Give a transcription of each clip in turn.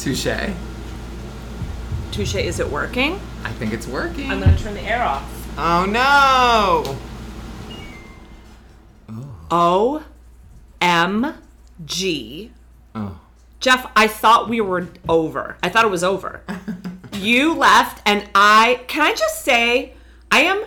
Touche. Touche, is it working? I think it's working. I'm gonna turn the air off. Oh no! O M G. Oh. Jeff, I thought we were over. I thought it was over. you left, and I can I just say, I am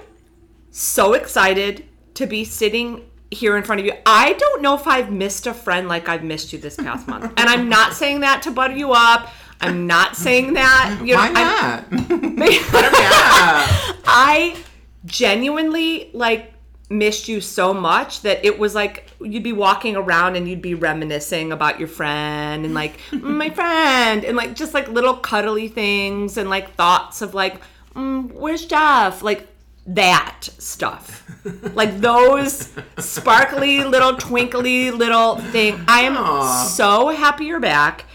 so excited to be sitting here in front of you. I don't know if I've missed a friend like I've missed you this past month. And I'm not saying that to butter you up. I'm not saying that. You know, Why not? I genuinely like missed you so much that it was like you'd be walking around and you'd be reminiscing about your friend and like "Mm, my friend and like just like little cuddly things and like thoughts of like mm, where's Jeff like that stuff like those sparkly little twinkly little thing I am Aw. so happy you're back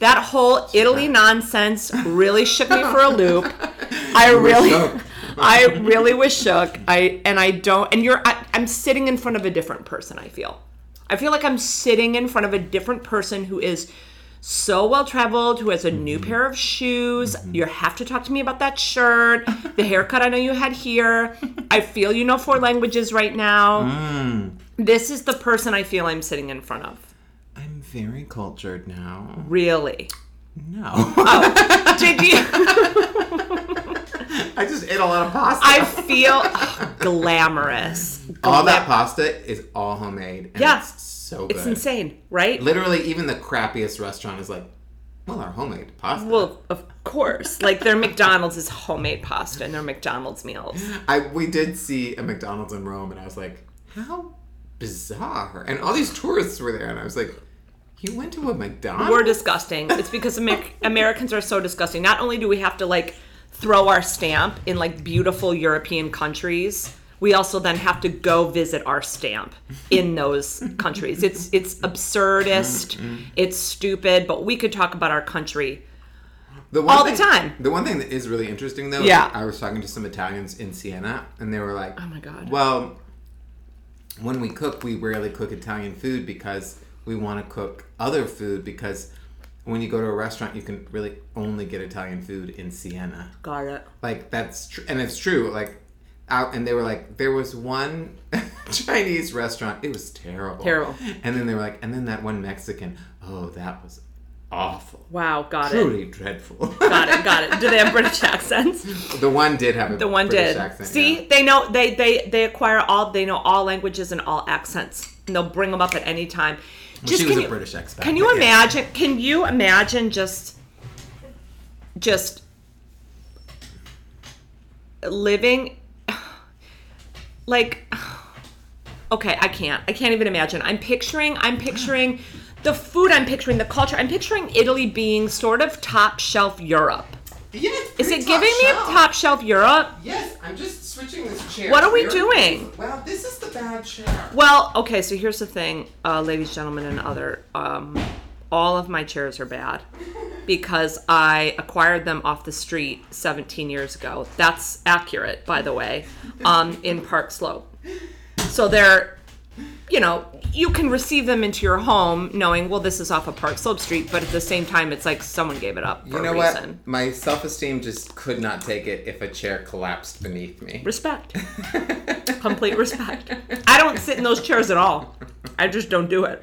that whole Italy nonsense really shook me for a loop I really. I really was shook. I and I don't and you're I, I'm sitting in front of a different person, I feel. I feel like I'm sitting in front of a different person who is so well traveled, who has a new Mm-hmm. pair of shoes. You have to talk to me about that shirt, the haircut I know you had here. I feel you know four languages right now. Mm. This is the person I feel I'm sitting in front of. I'm very cultured now. Really. No. Did you I just ate a lot of pasta. I feel ugh, glamorous. all that pasta is all homemade. Yes. Yeah. It's so good. It's insane, right? Literally, even the crappiest restaurant is like, well, our homemade pasta. Well, of course. Like their McDonald's is homemade pasta and their McDonald's meals. I we did see a McDonald's in Rome, and I was like, how bizarre! And all these tourists were there, and I was like, you went to a McDonald's? We're disgusting. It's because Amer- Americans are so disgusting. Not only do we have to like throw our stamp in like beautiful European countries, we also then have to go visit our stamp in those countries. It's it's absurdist. Mm-hmm. It's stupid, but we could talk about our country. The one all the time. The one thing that is really interesting, though, Yeah. I was talking to some Italians in Siena, and they were like, Oh my God. Well, when we cook, we rarely cook Italian food because we want to cook other food because when you go to a restaurant, you can really only get Italian food in Siena. Got it. Like that's true, and it's true. Like out, and they were like, there was one Chinese restaurant. It was terrible, Terrible. And then they were like, and then that one Mexican. Oh, that was awful. Wow, got it. Truly dreadful. Got it, got it. Do they have British accents? the one did have a The one British did. accent. See, yeah. they know they they they acquire all they know all languages and all accents, and they'll bring them up at any time. she was a you- British expat. Can you yeah. imagine? Can you imagine just just living like okay, I can't. I can't even imagine. I'm picturing I'm picturing the food, I'm picturing the culture. I'm picturing Italy being sort of top shelf Europe. Yeah, Is it giving me shelf. top shelf Europe? Yes, I'm just switching this chair. What are we doing? Well, this is the bad chair. Well, okay, so here's the thing, uh, ladies, gentlemen, and other. Um, all of my chairs are bad because I acquired them off the street 17 years ago. That's accurate, by the way, um, in Park Slope. So they're, you know, you can receive them into your home knowing, well, this is off of Park Slope Street, but at the same time, it's like someone gave it up for You know a what? reason. My self-esteem just could not take it if a chair collapsed beneath me. Respect. Complete respect. I don't sit in those chairs at all. I just don't do it.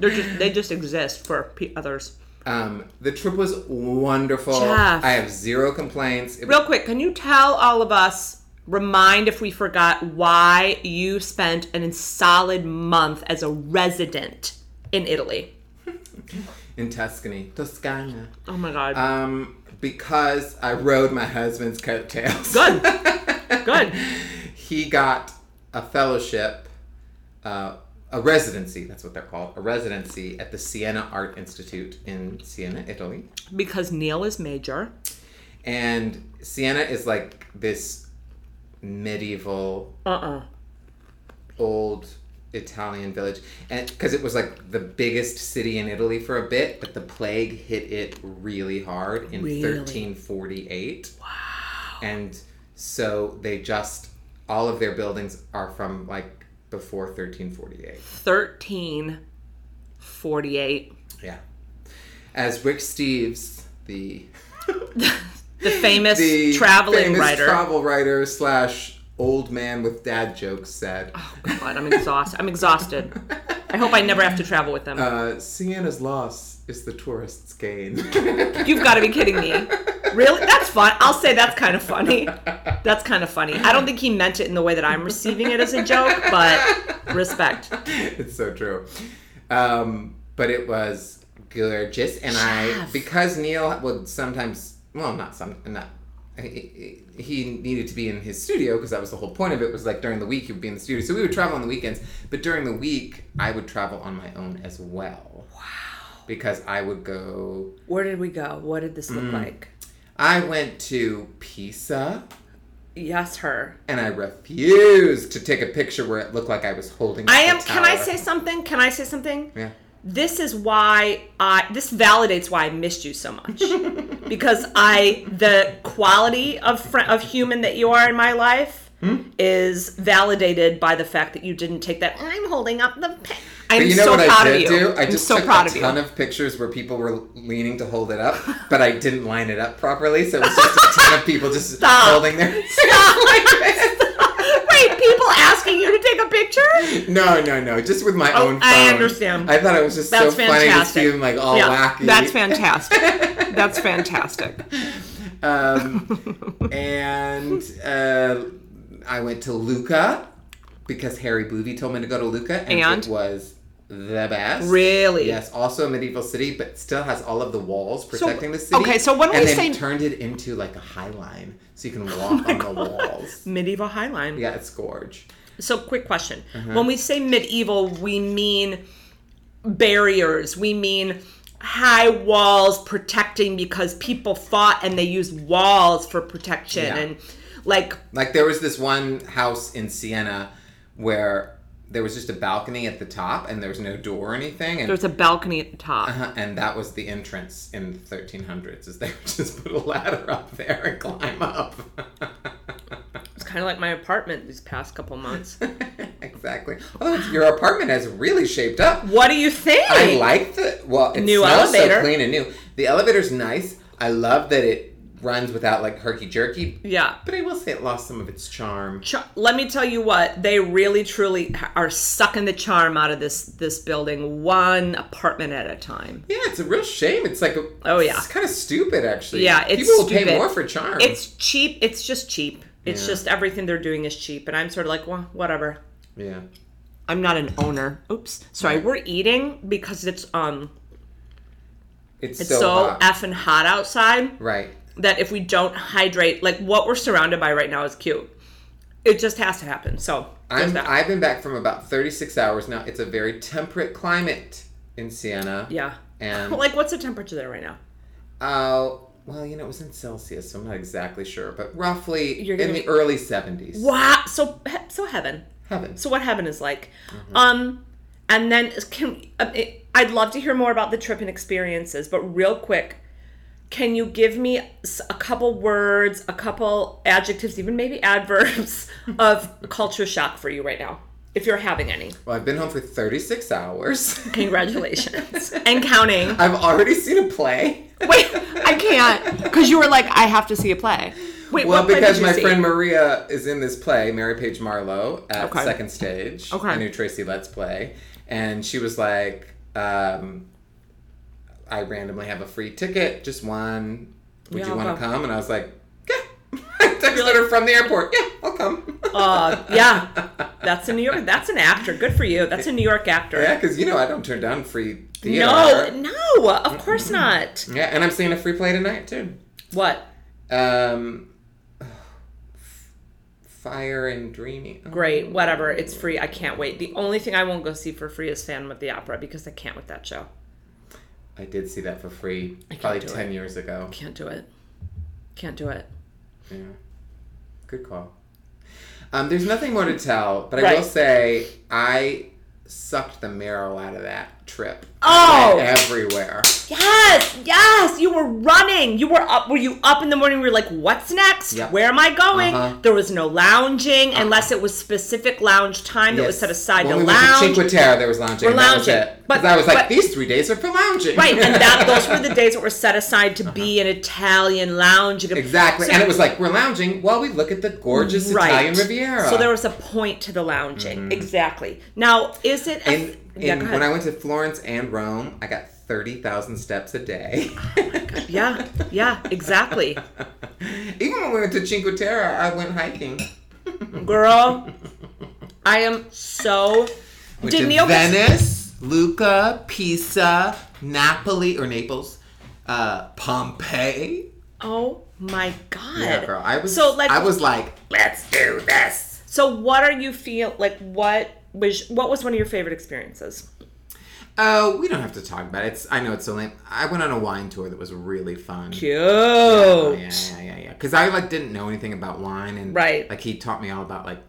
They're just they just exist for pe- others. Um, the trip was wonderful. Jeff. I have zero complaints. It Real quick, can you tell all of us, remind if we forgot why you spent an solid month as a resident in Italy? in Tuscany, Toscana. Oh my god. Um, because I rode my husband's coattails. Good. Good. he got a fellowship, uh, a residency. That's what they're called. A residency at the Siena Art Institute in Siena, Italy. Because Neil is major. And Siena is like this medieval Uh-uh. old Italian village, and because it was like the biggest city in Italy for a bit, but the plague hit it really hard in Really? 1348. Wow! And so they just all of their buildings are from like before 1348. 1348. Yeah. as Rick Steves, the The famous the traveling famous writer. travel writer slash old man with dad jokes, said, oh God, I'm exhausted. I'm exhausted. I hope I never have to travel with them. uh, "Siena's loss is the tourist's gain." You've got to be kidding me. Really? That's fun. I'll say that's kind of funny. That's kind of funny. I don't think he meant it in the way that I'm receiving it as a joke, but respect. it's so true. Um, but it was gorgeous, and I because Neil would sometimes, well, not some, not. He he needed to be in his studio because that was the whole point of it. Was like during the week he would be in the studio, so we would travel on the weekends. But during the week, I would travel on my own as well. Wow! Because I would go. Where did we go? What did this look Mm. like? I went to Pisa, Yes, her. and I refused to take a picture where it looked like I was holding. I am. Can I say something? Can I say something? Yeah. This is why I. This validates why I missed you so much, because I the quality of fr- of human that you are in my life Hmm? is validated by the fact that you didn't take that. I'm holding up the. Pen. I'm But you know so what proud I of did you. do? I I'm just so took proud a of you. ton of pictures where people were leaning to hold it up, but I didn't line it up properly, so it was just a ton of people just Stop. holding their Wait, people asking you to take a picture? No, no, no, just with my Oh, own phone. I understand. I thought it was just That's so funny to fantastic. see them like all yeah, wacky. that's fantastic. That's fantastic. Um, and uh, I went to Lucca because Harry Booby told me to go to Lucca, and, And? it was the best. Really? Yes. Also a medieval city, but still has all of the walls protecting the city. okay, so when and we say- turned it into like a high line, so you can walk on the walls. Medieval high line. Yeah, it's gorge. So, quick question. Uh-huh. When we say medieval, we mean barriers. We mean high walls protecting because people fought and they used walls for protection. Yeah. And, like, Like there was this one house in Siena where there was just a balcony at the top, and there was no door or anything, and there's a balcony at the top. Uh-huh, and that was the entrance in the 1300s is they would just put a ladder up there and climb up It's kind of like my apartment these past couple months. exactly although it's, your apartment has really shaped up what do you think? i like the well it New elevator. so clean and new the elevator's nice i love that it runs without like herky jerky. Yeah. but i will say it lost some of its charm. Ch- let me tell you what they really truly are sucking the charm out of this this building one apartment at a time. Yeah it's a real shame. It's like a, Oh, yeah. it's kind of stupid actually. Yeah, it's people will pay more for charm. It's cheap it's just cheap. It's Yeah. just everything they're doing is cheap and i'm sort of like well whatever. Yeah. I'm not an owner. Oops. Sorry we're eating because it's um it's, it's so, so, hot. effing hot outside. Right that if we don't hydrate like what we're surrounded by right now is cute it just has to happen so I'm, that. I've been back from about 36 hours now. It's a very temperate climate in Siena. yeah And, like what's the temperature there right now uh, well, you know, it was in Celsius, so I'm not exactly sure, but roughly You're in the be- early 70s. wow so so heaven Heaven. So what heaven is like. Mm-hmm. Um, and then can uh, it, I'd love to hear more about the trip and experiences, but real quick, can you give me a couple words, a couple adjectives, even maybe adverbs of culture shock for you right now, if you're having any? Well, I've been home for 36 hours. Congratulations and counting. I've already seen a play. Wait, I can't because you were like, I have to see a play. Wait, Well, what because my see? friend Maria is in this play, Mary Page Marlowe, at Okay. Second Stage, Okay. a new Tracy Letts play, and she was like, um, "I randomly have a free ticket, just one. Would Yeah, you want to come?" And I was like, "Yeah." I texted her from the airport. Yeah, I'll come. Uh, yeah, that's a New York. That's an actor. Good for you. That's a New York actor. yeah, because you know I don't turn down free theater. No, no, of course not. Yeah, and I'm seeing a free play tonight too. What? Um, Fire and Dreamy. Oh, Great, whatever. It's free. I can't wait. The only thing I won't go see for free is Phantom of the Opera because I can't with that show. I did see that for free probably do ten years ago. Can't do it. Can't do it. Yeah. Good call. Um, there's nothing more to tell, but I Right. will say I sucked the marrow out of that trip. Oh! Everywhere. Yes, yes, you were running. You were up. Were you up in the morning? We were like, "What's next? Yep. Where am I going?" Uh-huh. There was no lounging uh-huh. unless it was specific lounge time that was set aside when to we lounge. went to Cinque Terre, there was lounging. We're and that was lounging. it. But- I was like, but- these three days are for lounging. Right, and that those were the days that were set aside to be uh-huh. an Italian lounge. exactly. So- and it was like we're lounging while we look at the gorgeous Italian Riviera. So there was a point to the lounging. Mm-hmm. Exactly. Now, is it? A, In, yeah, in, when I went to Florence and Rome, I got thirty thousand steps a day. yeah, yeah, exactly. Even when we went to Cinque Terre, I went hiking. Girl, I am so. Went Did Neil Venice, Lucca, Pisa, Napoli or Naples, uh, Pompeii. Oh my god. Yeah, girl. I was So, like- I was like, let's do this. So what are you feel like? What was what was one of your favorite experiences? Oh, we don't have to talk about it. It's I know it's so lame. I went on a wine tour that was really fun. Cute. Yeah, yeah, yeah, yeah, yeah. Because I like didn't know anything about wine, and Right. like he taught me all about like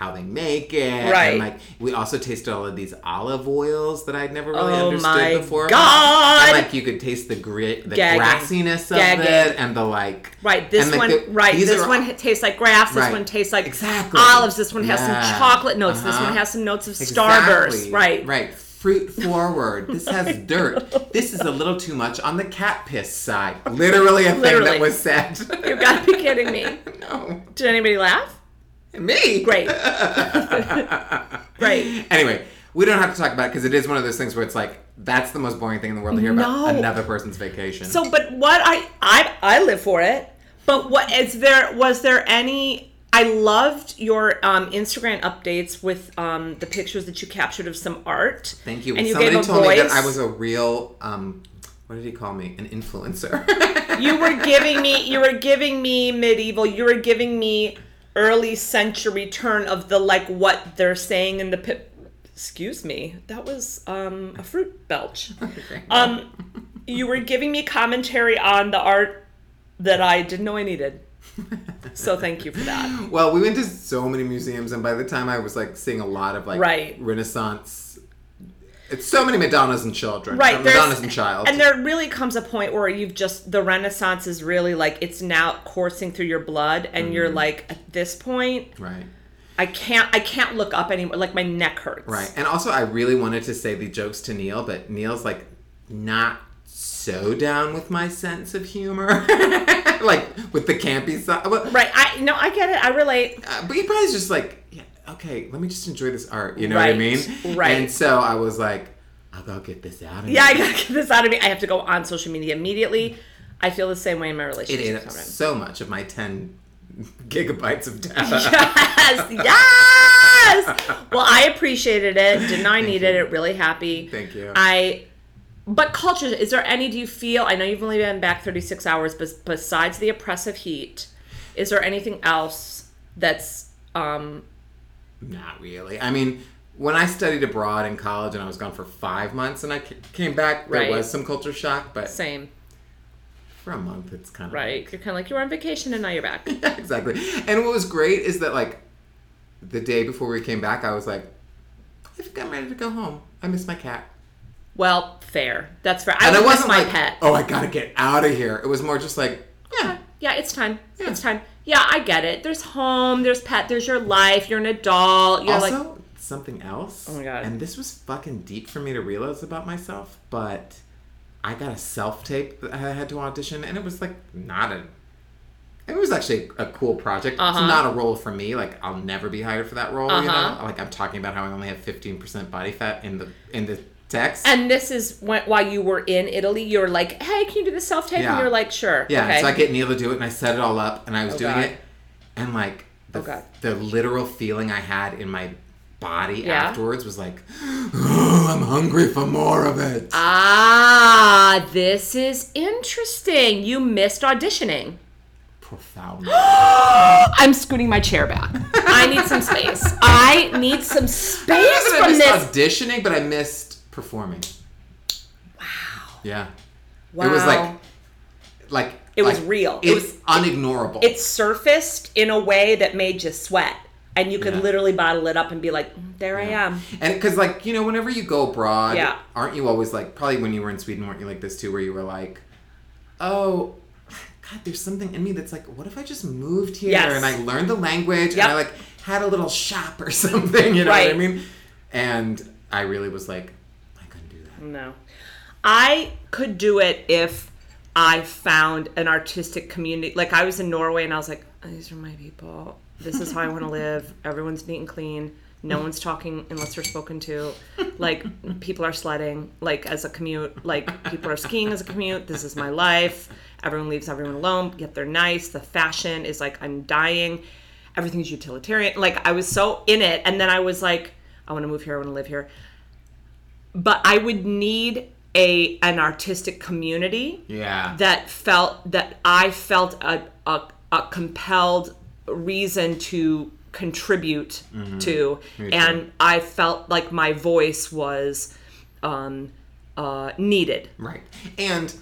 how they make it. Right. And like we also tasted all of these olive oils that I'd never really Oh understood my before. God! And, like you could taste the grit, the Gagging. grassiness of Gagging. it, and the like. Right, this and, like, one, the- right, this one all- tastes like grass. This Right. one tastes like Exactly. olives. This one has Yeah. some chocolate notes. This Uh-huh. one has some notes of Starburst. Right, Right. Fruit forward. This has dirt. This is a little too much on the cat piss side. Literally a thing Literally. that was said. You've gotta be kidding me. no. Did anybody laugh? Me. Great. Great. Anyway, we don't have to talk about it because it is one of those things where it's like that's the most boring thing in the world to hear No. about another person's vacation. So, but what I I I live for it. But what is there? Was there any? I loved your um, Instagram updates with um, the pictures that you captured of some art. thank you. And you Somebody gave a told me that voice. I was a real um, what did he call me? An influencer. you were giving me you were giving me medieval you were giving me early century turn of the like what they're saying in the pit excuse me that was um a fruit belch. Um you were giving me commentary on the art that i didn't know i needed. So thank you for that. Well, we went to so many museums, and by the time I was like seeing a lot of like Right. Renaissance, it's so many Madonnas and children, right Madonnas and child, and there really comes a point where you've just the renaissance is really like it's now coursing through your blood and Mm-hmm. you're like at this point right, I can't I can't look up anymore. Like my neck hurts. right. And also, I really wanted to say the jokes to Neil, but Neil's like not so down with my sense of humor, like with the campy side. Well, Right. I no, I get it. I relate. Uh, but he probably just like, okay, let me just enjoy this art. You know what I mean? right. And so I was like, I'll go get this out of me. Yeah, I gotta get this out of me. I have to go on social media immediately. I feel the same way in my It relationship. ate up so much of my 10 gigabytes of data. Yes, yes. Well, I appreciated it. Didn't I need it? It really happy. Thank you. I. But culture, is there any? Do you feel? I know you've only been back thirty six hours, but besides the oppressive heat, is there anything else that's um Not really. I mean, when I studied abroad in college and I was gone for five months and I came back, there Right. was some culture shock, but same? for a month it's kind of Right. You're kind of like you were on vacation and now you're back. Yeah, exactly. And what was great is that like the day before we came back, I was like, I think I'm ready to go home. I miss my cat. Well, fair. That's fair. I and it wasn't my like, pet. oh, I gotta get out of here. It was more just like, yeah, Yeah, it's time. Yeah. It's time. Yeah, I get it. There's home, there's pet, there's your life, you're an adult. You're also, like something else. Oh my God. And this was fucking deep for me to realize about myself, but I got a self tape that I had to audition, and it was like not a. It was actually a cool project. Uh-huh. It's not a role for me. Like I'll never be hired for that role. You Uh-huh. know, like I'm talking about how I only have 15% body fat in the in the text. and this is when, while you were in Italy, you were like, "Hey, can you do the self tape?" Yeah. And you're like, "Sure." Yeah, Okay. so I get Neil to do it, and I set it all up, and I was Oh, doing God. it, and like the, Oh, the literal feeling I had in my body Yeah. afterwards was like, oh, I'm hungry for more of it. ah, this is interesting. You missed auditioning. Profound. I'm scooting my chair back. I need some space. I need some space I from this. auditioning, but I missed performing. Wow. Yeah. Wow. It was like, like It was like, real. It It's was- unignorable. it surfaced in a way that made you sweat. and you could Yeah. literally bottle it up and be like, "Mm, there I am. And because, like, you know, whenever you go abroad, Yeah. aren't you always like, probably when you were in Sweden, weren't you like this too, where you were like, oh, God, there's something in me that's like, what if I just moved here Yes. and I learned the language Yep. and I like had a little shop or something, you know what I mean? And I really was like, I couldn't do that. No. I could do it if I found an artistic community. Like I was in Norway and I was like, these are my people. This is how I want to live. Everyone's neat and clean. No one's talking unless they're spoken to. Like people are sledding like as a commute. Like people are skiing as a commute. This is my life. Everyone leaves everyone alone. Yet they're nice. The fashion is like I'm dying. Everything's utilitarian. Like I was so in it, and then I was like, I want to move here. I want to live here but I would need a an artistic community Yeah. that felt that I felt a a, a compelled reason to contribute to, Me and too. I felt like my voice was um, uh, needed. Right. And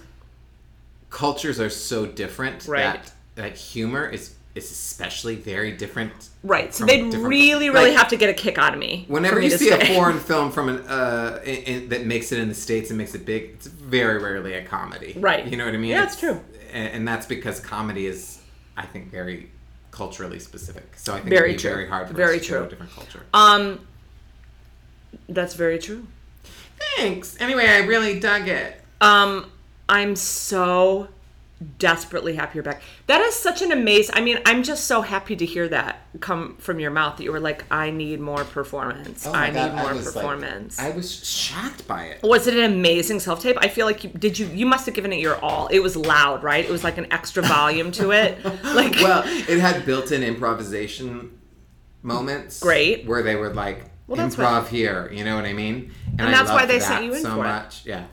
cultures are so different Right. that that humor is is especially very different. Right. So they'd really, really have to get a kick out of me. Whenever you see a foreign film from an uh, in, in, that makes it in the states and makes it big, it's very rarely a comedy. Right. You know what I mean? Yeah, it's true. And, and that's because comedy is, I think, very culturally specific. So I think Very it'd be true. very hard for Very us to true. a different culture. um, that's very true. Thanks. Anyway, I really dug it. Um, I'm so desperately happy you're back. That is such an amazing. I mean, I'm just so happy to hear that come from your mouth. That you were like, I need more performance. Oh I God, need more like- performance. I was shocked by it. was it an amazing self tape? I feel like you did you you must have given it your all. It was loud, right? It was like an extra volume to it. Like well, it had built-in improvisation moments. Great. Where they would like Well, improv what- here. You know what I mean? And I that's why loved they that sent you in so for it. much. Yeah,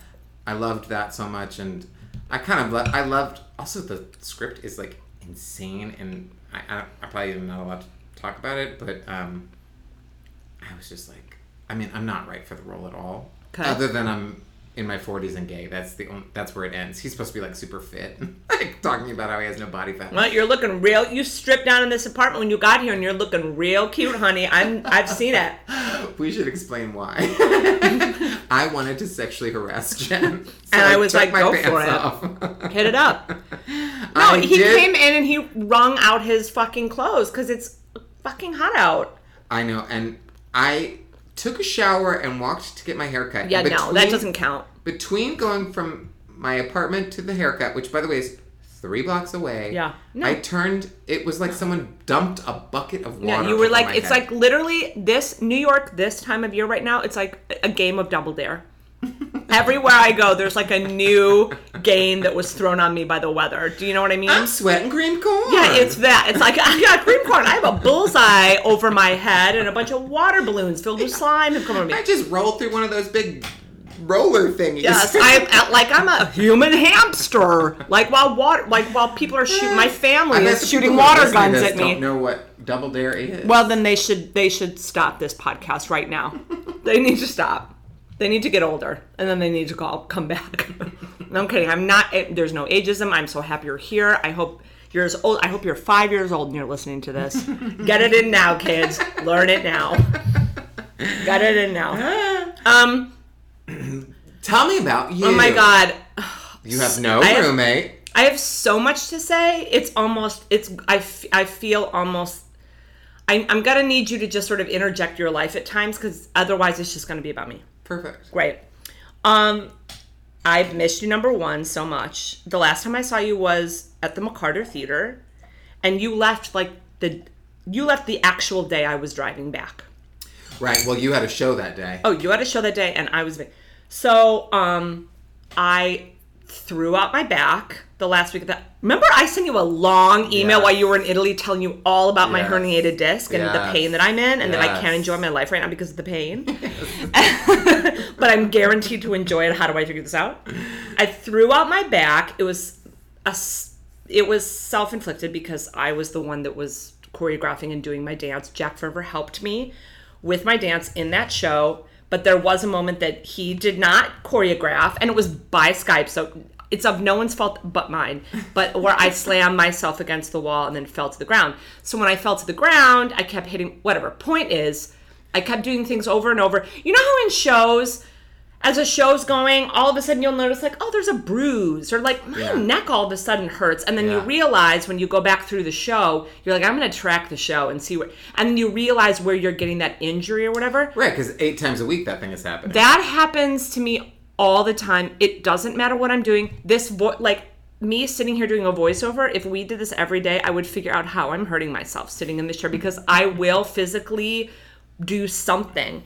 I loved that so much, and I kind of lo- I loved also the script is like insane, and I I, I probably am not allowed to talk about it, but um, I was just like, I mean, I'm not right for the role at all. Okay. Other than I'm in my 40s and gay. That's the only, that's where it ends. He's supposed to be like super fit, like talking about how he has no body fat. Well, you're looking real. You stripped down in this apartment when you got here, and you're looking real cute, honey. I'm. I've seen it. We should explain why. I wanted to sexually harass Jen, so And I was like, go for it. off. Hit it up. No, I he did- came in and he wrung out his fucking clothes because it's fucking hot out. I know, and I took a shower and walked to get my hair cut. Yeah, And no, that doesn't count. Between going from my apartment to the haircut, which by the way is three blocks away. Yeah. No. I turned. It was like someone dumped a bucket of water. Yeah, you were like, it's head. like literally this New York this time of year right now. It's like a game of double dare. Everywhere I go, there's like a new game that was thrown on me by the weather. Do you know what I mean? I'm sweating green corn. Yeah, it's that. It's like I got cream corn. I have a bullseye over my head, and a bunch of water balloons filled with slime have come over me. I just rolled through one of those big roller thingies. Yes, I'm like I'm a human hamster. Like while water, like while people are shooting, my family is shooting people who are water guns at me. Don't know what double dare is. Well, then they should they should stop this podcast right now. they need to stop. They need to get older, and then they need to call come back. no, I'm kidding. I'm not. eh, There's no ageism. I'm so happy you're here. I hope you're as old. I hope you're five years old and you're listening to this. Get it in now, kids. Learn it now. Get it in now. Um. Tell me about you. Oh my God. You have no I have- roommate. I have so much to say. It's almost. It's. I. f- I feel almost. I, I'm gonna need you to just sort of interject your life at times because otherwise it's just gonna be about me. Perfect. Great. Um, I've missed you number one so much. The last time I saw you was at the McCarter Theater, and you left like the you left the actual day I was driving back. Right. Well, you had a show that day. Oh, you had a show that day, and I was so um, I threw out my back the last week of that. Remember, I sent you a long email Yes. while you were in Italy, telling you all about my herniated disc and the pain that I'm in, and that I can't enjoy my life right now because of the pain. but I'm guaranteed to enjoy it. How do I figure this out? I threw out my back. It was a, it was self inflicted because I was the one that was choreographing and doing my dance. Jack Ferber helped me with my dance in that show, but there was a moment that he did not choreograph, and it was by Skype. So it's of no one's fault but mine. But where I slammed myself against the wall and then fell to the ground. So when I fell to the ground, I kept hitting whatever. Point is, I kept doing things over and over. You know how in shows, as a show's going, all of a sudden you'll notice like, oh, there's a bruise, or like my Yeah. neck all of a sudden hurts, and then you realize when you go back through the show, you're like, I'm gonna track the show and see where, and then you realize where you're getting that injury or whatever. Right, because eight times a week that thing is happening. That happens to me all the time. It doesn't matter what I'm doing. This vo- like me sitting here doing a voiceover, if we did this every day, I would figure out how I'm hurting myself sitting in this chair because I will physically do something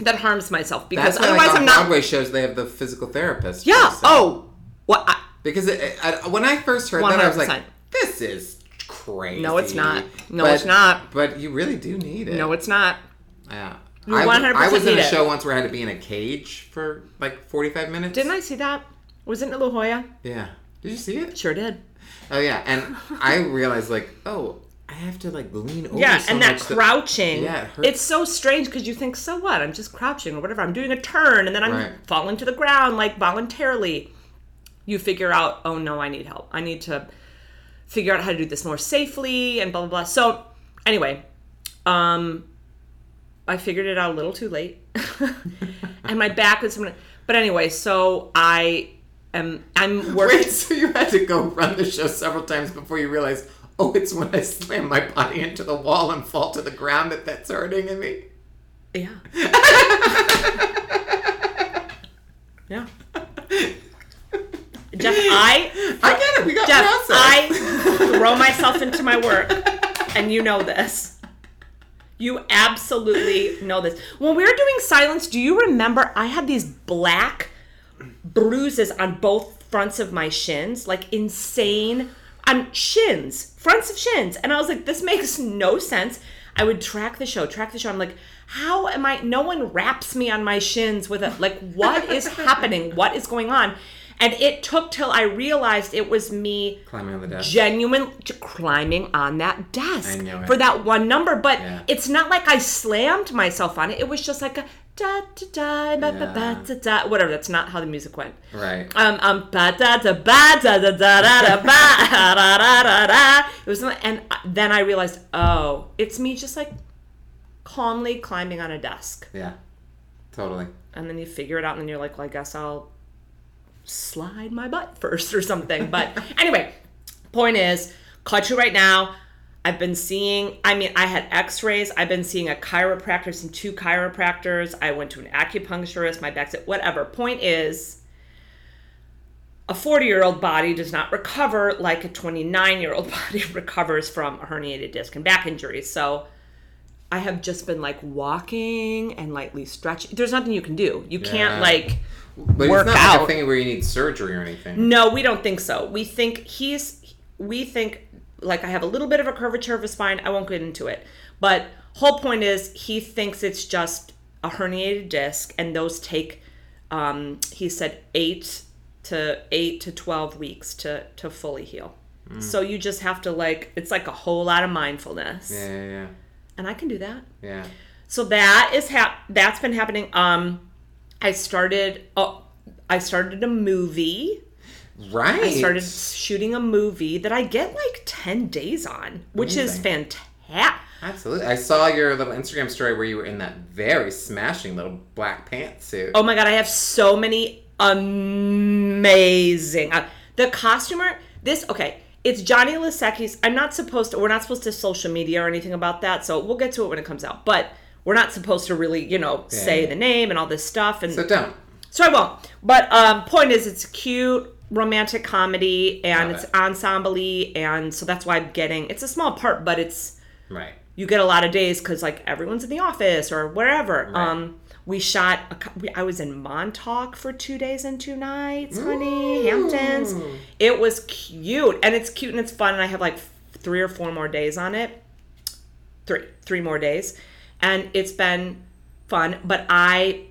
that harms myself because That's otherwise like, I'm not Broadway shows they have the physical therapist. Yeah. person. Oh, what I, Because it, I, when I first heard that, I was like, "This is crazy." No, it's not. No, But- it's not. But you really do need it. no, it's not. Yeah. You I, 100% I was in a it. show once where I had to be in a cage for like 45 minutes. Didn't I see that? Wasn't it in La Jolla? Yeah. Did you see it? Sure did. Oh yeah, and I realized like, oh, I have to like lean over. Yeah, so and that much that- crouching. Yeah, it it's so strange because you think, so what? I'm just crouching or whatever. I'm doing a turn and then I'm Right. falling to the ground like voluntarily. You figure out, oh no, I need help. I need to figure out how to do this more safely and blah blah blah. So anyway, um, I figured it out a little too late, and my back was. But anyway, so I am. I'm working. Wait, so you had to go run the show several times before you realized, oh, it's when I slam my body into the wall and fall to the ground that that's hurting in me. Yeah. yeah. Jeff, I I get it. We got Jeff, process. I throw myself into my work, and you know this. You absolutely know this. When we were doing silence, do you remember I had these black bruises on both fronts of my shins, like insane on shins, fronts of shins. And I was like, this makes no sense. I would track the show, track the show. I'm like, how am I? No one wraps me on my shins with a, like, what is happening? What is going on? And it took till I realized it was me climbing on the desk. genuine climbing on that desk I knew it. for that one number. But Yeah. it's not like I slammed myself on it. It was just like a da da da ba ba ba da da whatever. That's not how the music went. right. Um um ba da da ba da da da da da ba da da da da. It was and then I realized, oh, it's me just like calmly climbing on a desk. yeah. Totally. And then you figure it out, and then you're like, well, I guess I'll slide my butt first or something. But anyway, point is, caught you right now. I've been seeing, I mean, I had x rays. I've been seeing a chiropractor and two chiropractors. I went to an acupuncturist, my back's at whatever. Point is, a 40 year old body does not recover like a 29 year old body recovers from a herniated disc and back injury. So I have just been like walking and lightly stretching. There's nothing you can do. You Yeah. can't like But Work it's not like a thing where you need surgery or anything. no, we don't think so. We think he's we think like I have a little bit of a curvature of a spine. I won't get into it. But whole point is he thinks it's just a herniated disc and those take um he said 8 to 8 to 12 weeks to to fully heal. So you just have to like it's like a whole lot of mindfulness. Yeah, yeah, yeah. And I can do that. Yeah. So that is hap- that's been happening. Um, I started. Oh, I started a movie. Right. I started shooting a movie that I get like ten days on, which is fantastic. Absolutely. I saw your little Instagram story where you were in that very smashing little black pantsuit. Oh my god, I have so many amazing. Uh, the costumer. This okay. It's Johnny Lisecki's. I'm not supposed to. We're not supposed to social media or anything about that. So we'll get to it when it comes out. But we're not supposed to really, you know, say the name and all this stuff. And So don't. So I won't. But um, point is, it's a cute romantic comedy and Love it's it. ensemble and so that's why I'm getting. It's a small part, but it's Right. you get a lot of days because like everyone's in the office or wherever. Right. Um, we shot. A, we- I was in Montauk for two days and two nights, honey. Hamptons. It was cute and it's cute and it's fun. And I have like three or four more days on it. Three, three more days, and it's been fun. But I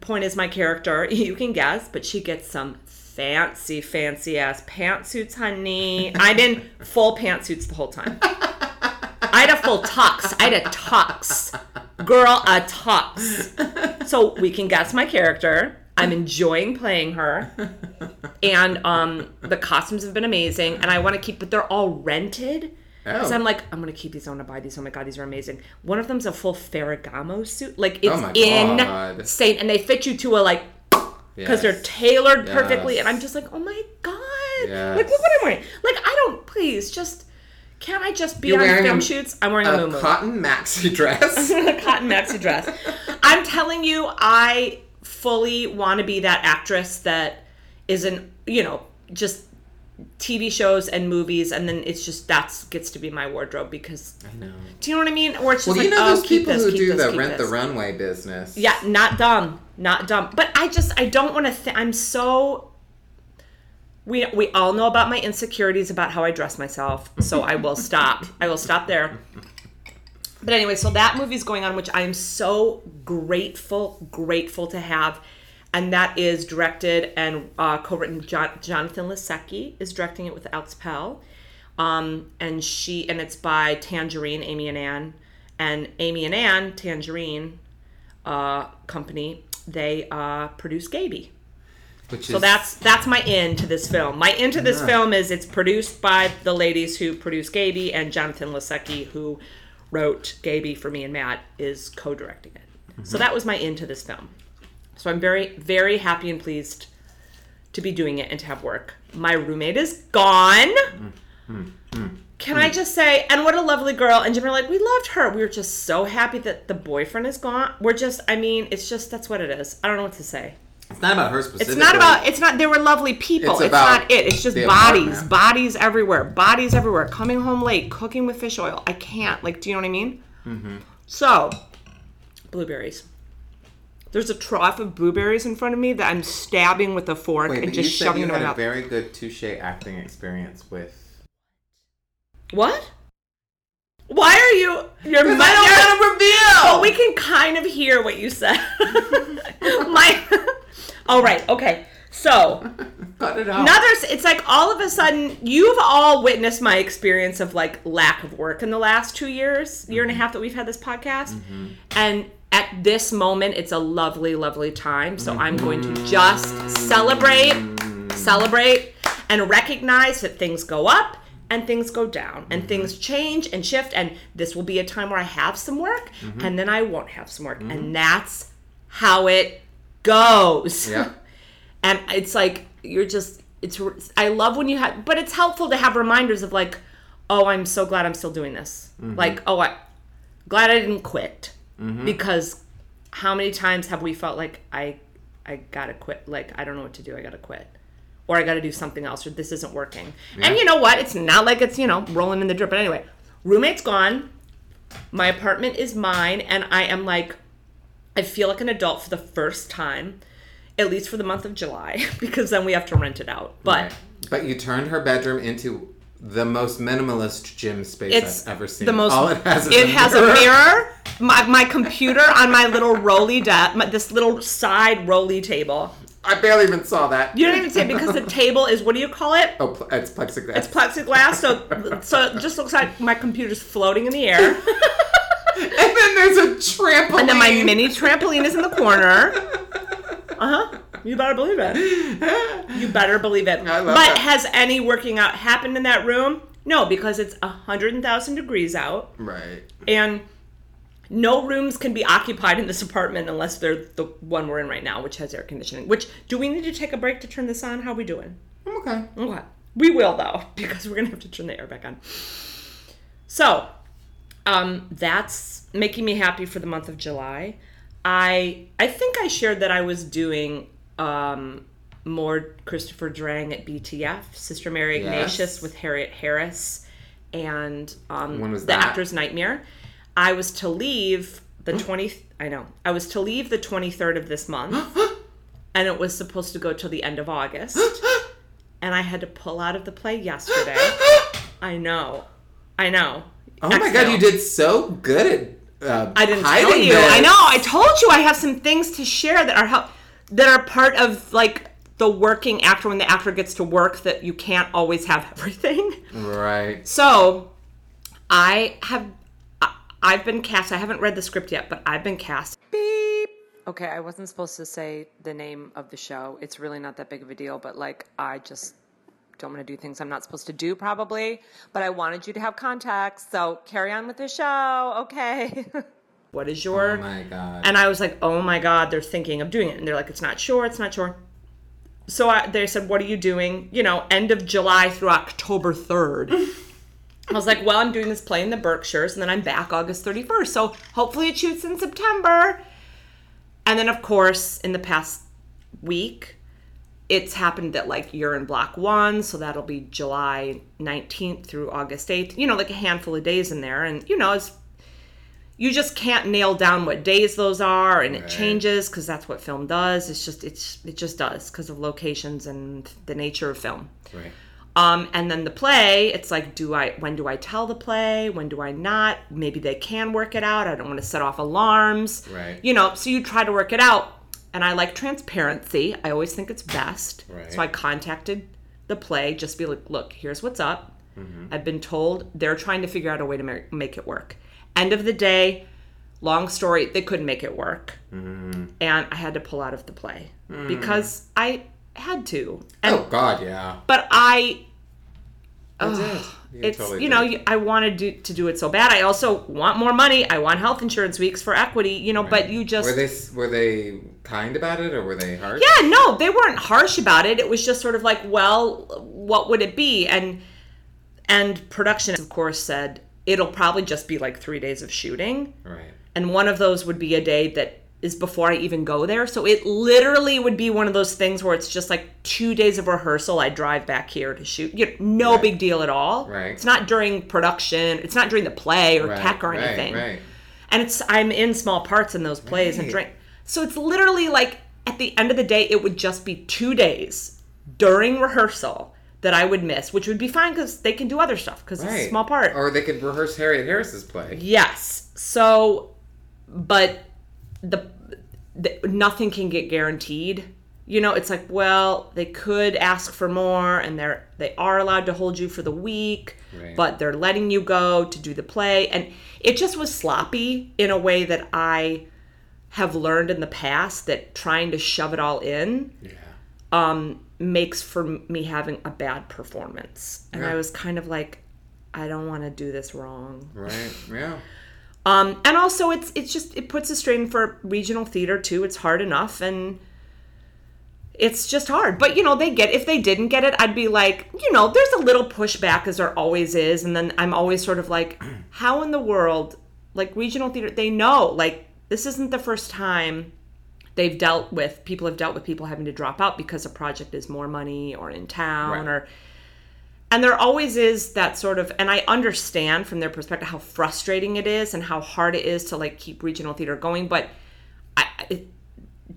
point is my character you can guess but she gets some fancy fancy ass pantsuits honey I'm in full pantsuits the whole time i had a full tux i had a tux girl a tux so we can guess my character I'm enjoying playing her. and um, the costumes have been amazing. And I want to keep, but they're all rented. Because Oh. I'm like, I'm gonna keep these. I want to buy these. Oh my god, these are amazing. One of them's a full Ferragamo suit. Like it's Oh insane, and they fit you to a like because they're Yes. tailored perfectly. And I'm just like, oh my god, Yes. like look what I'm wearing. Like I don't please just can't I just be You're on film shoots? I'm wearing a, A muumuu. cotton maxi dress. a cotton maxi dress. I'm telling you, I fully want to be that actress that isn't, you know, just TV shows and movies, and then it's just that's gets to be my wardrobe because I know. do you know what I mean? Or it's just Well, you know oh, those people this, who do this, the keep rent the runway business. Yeah, not dumb, not dumb. But I just I don't want to. Th- I'm so. We we all know about my insecurities about how I dress myself, so I will stop. I will stop there. But anyway, so that movie's going on, which I am so grateful, grateful to have. And that is directed and uh, co-written. John, Jonathan Lisecki is directing it with Alex Pell, um, and she and it's by Tangerine, Amy and Ann, and Amy and Ann, Tangerine, uh, company. They uh, produce Gayby. Which is So that's that's my end to this film. My end to this Yeah. film is it's produced by the ladies who produce Gayby and Jonathan Lisecki, who wrote Gayby for me and Matt, is co-directing it. Mm-hmm. So that was my end to this film. So I'm very very happy and pleased to be doing it and to have work. My roommate is gone. Can I just say, and what a lovely girl. And Jim and were like, we loved her. We were just so happy that the boyfriend is gone. We're just, I mean, it's just, that's what it is. I don't know what to say. it's not about her specifically. It's not about. It's not. They were lovely people. It's It's, about not it. It's just bodies, apartment. bodies everywhere, bodies everywhere. Coming home late, cooking with fish oil. I can't. Like, do you know what I mean? Mm-hmm. So, blueberries. There's a trough of blueberries in front of me that I'm stabbing with a fork Wait, and just shoving you into my had a mouth. very good touche acting experience with. what? Why are you? You're I don't want to reveal. But we can kind of hear what you said. my. All right. Okay. So. Cut it out. Another, it's like all of a sudden you've all witnessed my experience of like lack of work in the last two years, year and a mm-hmm. half that we've had this podcast, mm-hmm. and at this moment it's a lovely, lovely time. So I'm going to just celebrate, celebrate, and recognize that things go up and things go down and things change and shift, and this will be a time where I have some work, and then I won't have some work, and that's how it goes. Yeah. and it's like you're just it's i love when you have but it's helpful to have reminders of like oh i'm so glad i'm still doing this mm-hmm. like oh i glad i didn't quit Mm-hmm. because how many times have we felt like i i gotta quit? Like i don't know what to do. I gotta quit. Or i gotta do something else or this isn't working. And you know what? It's not like it's you know rolling in the drip but anyway roommate's gone. My apartment is mine. And i am like i feel like an adult for the first time at least for the month of July, because then we have to rent it out. But Right. But you turned her bedroom into the most minimalist gym space it's I've ever seen. the most. All it has is it a has mirror. a mirror. My, my computer on my little rolly desk, my, this little side rolly table. I barely even saw that. You don't even see it because the table is what do you call it? Oh, it's plexiglass. It's plexiglass, so so it just looks like my computer's floating in the air, and then there's a trampoline. and then my mini trampoline is in the corner. Uh huh. You better believe it. You better believe it. I love but that. has any working out happened in that room? No, because it's a hundred thousand degrees out, Right. and no rooms can be occupied in this apartment unless they're the one we're in right now, which has air conditioning. Which do we need to take a break to turn this on? How are we doing? I'm okay. Okay. We will though, because we're gonna have to turn the air back on. So, um, that's making me happy for the month of July. I I think I shared that I was doing um, more Christopher Durang at BTF, Sister Mary Ignatius Yes. with Harriet Harris, and um, When was the that? Actor's Nightmare. I was to leave the twenty. I know. I was to leave the twenty third of this month, and it was supposed to go till the end of August and I had to pull out of the play yesterday. I know. I know. Oh my god, you did so good at. Uh, I didn't hiding tell you. this. I know. I told you I have some things to share that are help that are part of like the working actor when the actor gets to work that you can't always have everything. Right. So, I have I- I've been cast. I haven't read the script yet, but I've been cast. Beep. Okay, I wasn't supposed to say the name of the show. It's really not that big of a deal, but like I just don't want to do things I'm not supposed to do probably, but I wanted you to have context. So carry on with the show. Okay. what is oh your Oh my god. And I was like, "Oh my god, they're thinking of doing it." And they're like, "It's not sure, it's not sure." So I, they said, "What are you doing?" You know, end of July through October 3rd. I was like, "Well, I'm doing this play in the Berkshires and then I'm back August 31st. So hopefully it shoots in September." And then of course, in the past week, it's happened that like you're in block 1, so that'll be July 19th through August 8th. You know, like a handful of days in there and you know, it's you just can't nail down what days those are and it Right. changes because that's what film does. It's just it's it just does because of locations and the nature of film. Right. um and then the play it's like do i when do i tell the play? When do i not? Maybe they can work it out. I don't want to set off alarms. Right. you know so you try to work it out. And i like transparency. I always think it's best. Right. so i contacted the play just be like look here's what's up. Mm-hmm. i've been told they're trying to figure out a way to make it work end of the day long story they couldn't make it work Mm-hmm. and i had to pull out of the play because i had to and Oh god, yeah. but i. You it's totally you know did. i wanted to, to do it so bad i also want more money i want health insurance weeks for equity you know but you just were they were they kind about it or were they harsh? yeah no they weren't harsh about it it was just sort of like well what would it be and and production of course said it'll probably just be like three days of shooting Right. and one of those would be a day that is before I even go there. So it literally would be one of those things where it's just like two days of rehearsal. I drive back here to shoot. You know, no Right. big deal at all. Right. It's not during production. It's not during the play or Right. tech or right, anything. Right. And it's I'm in small parts in those plays and drink. So it's literally like at the end of the day, it would just be two days during rehearsal that I would miss, which would be fine because they can do other stuff because it's a small part. Or they could rehearse Harriet Harris's play. Yes. So, but the, the nothing can get guaranteed. You know, it's like, well, they could ask for more, and they're they are allowed to hold you for the week, Right. but they're letting you go to do the play, and it just was sloppy in a way that I have learned in the past that trying to shove it all in Yeah. Um, makes for me having a bad performance, and I was kind of like, I don't want to do this wrong. Right. Yeah. Um, and also it's it's just it puts a strain for regional theater too. It's hard enough and it's just hard. But you know, they get if they didn't get it, I'd be like, you know, there's a little pushback as there always is, and then I'm always sort of like, how in the world, like regional theater, they know, like this isn't the first time they've dealt with people have dealt with people having to drop out because a project is more money or in town Right. or and there always is that sort of and i understand from their perspective how frustrating it is and how hard it is to like keep regional theater going but I, I-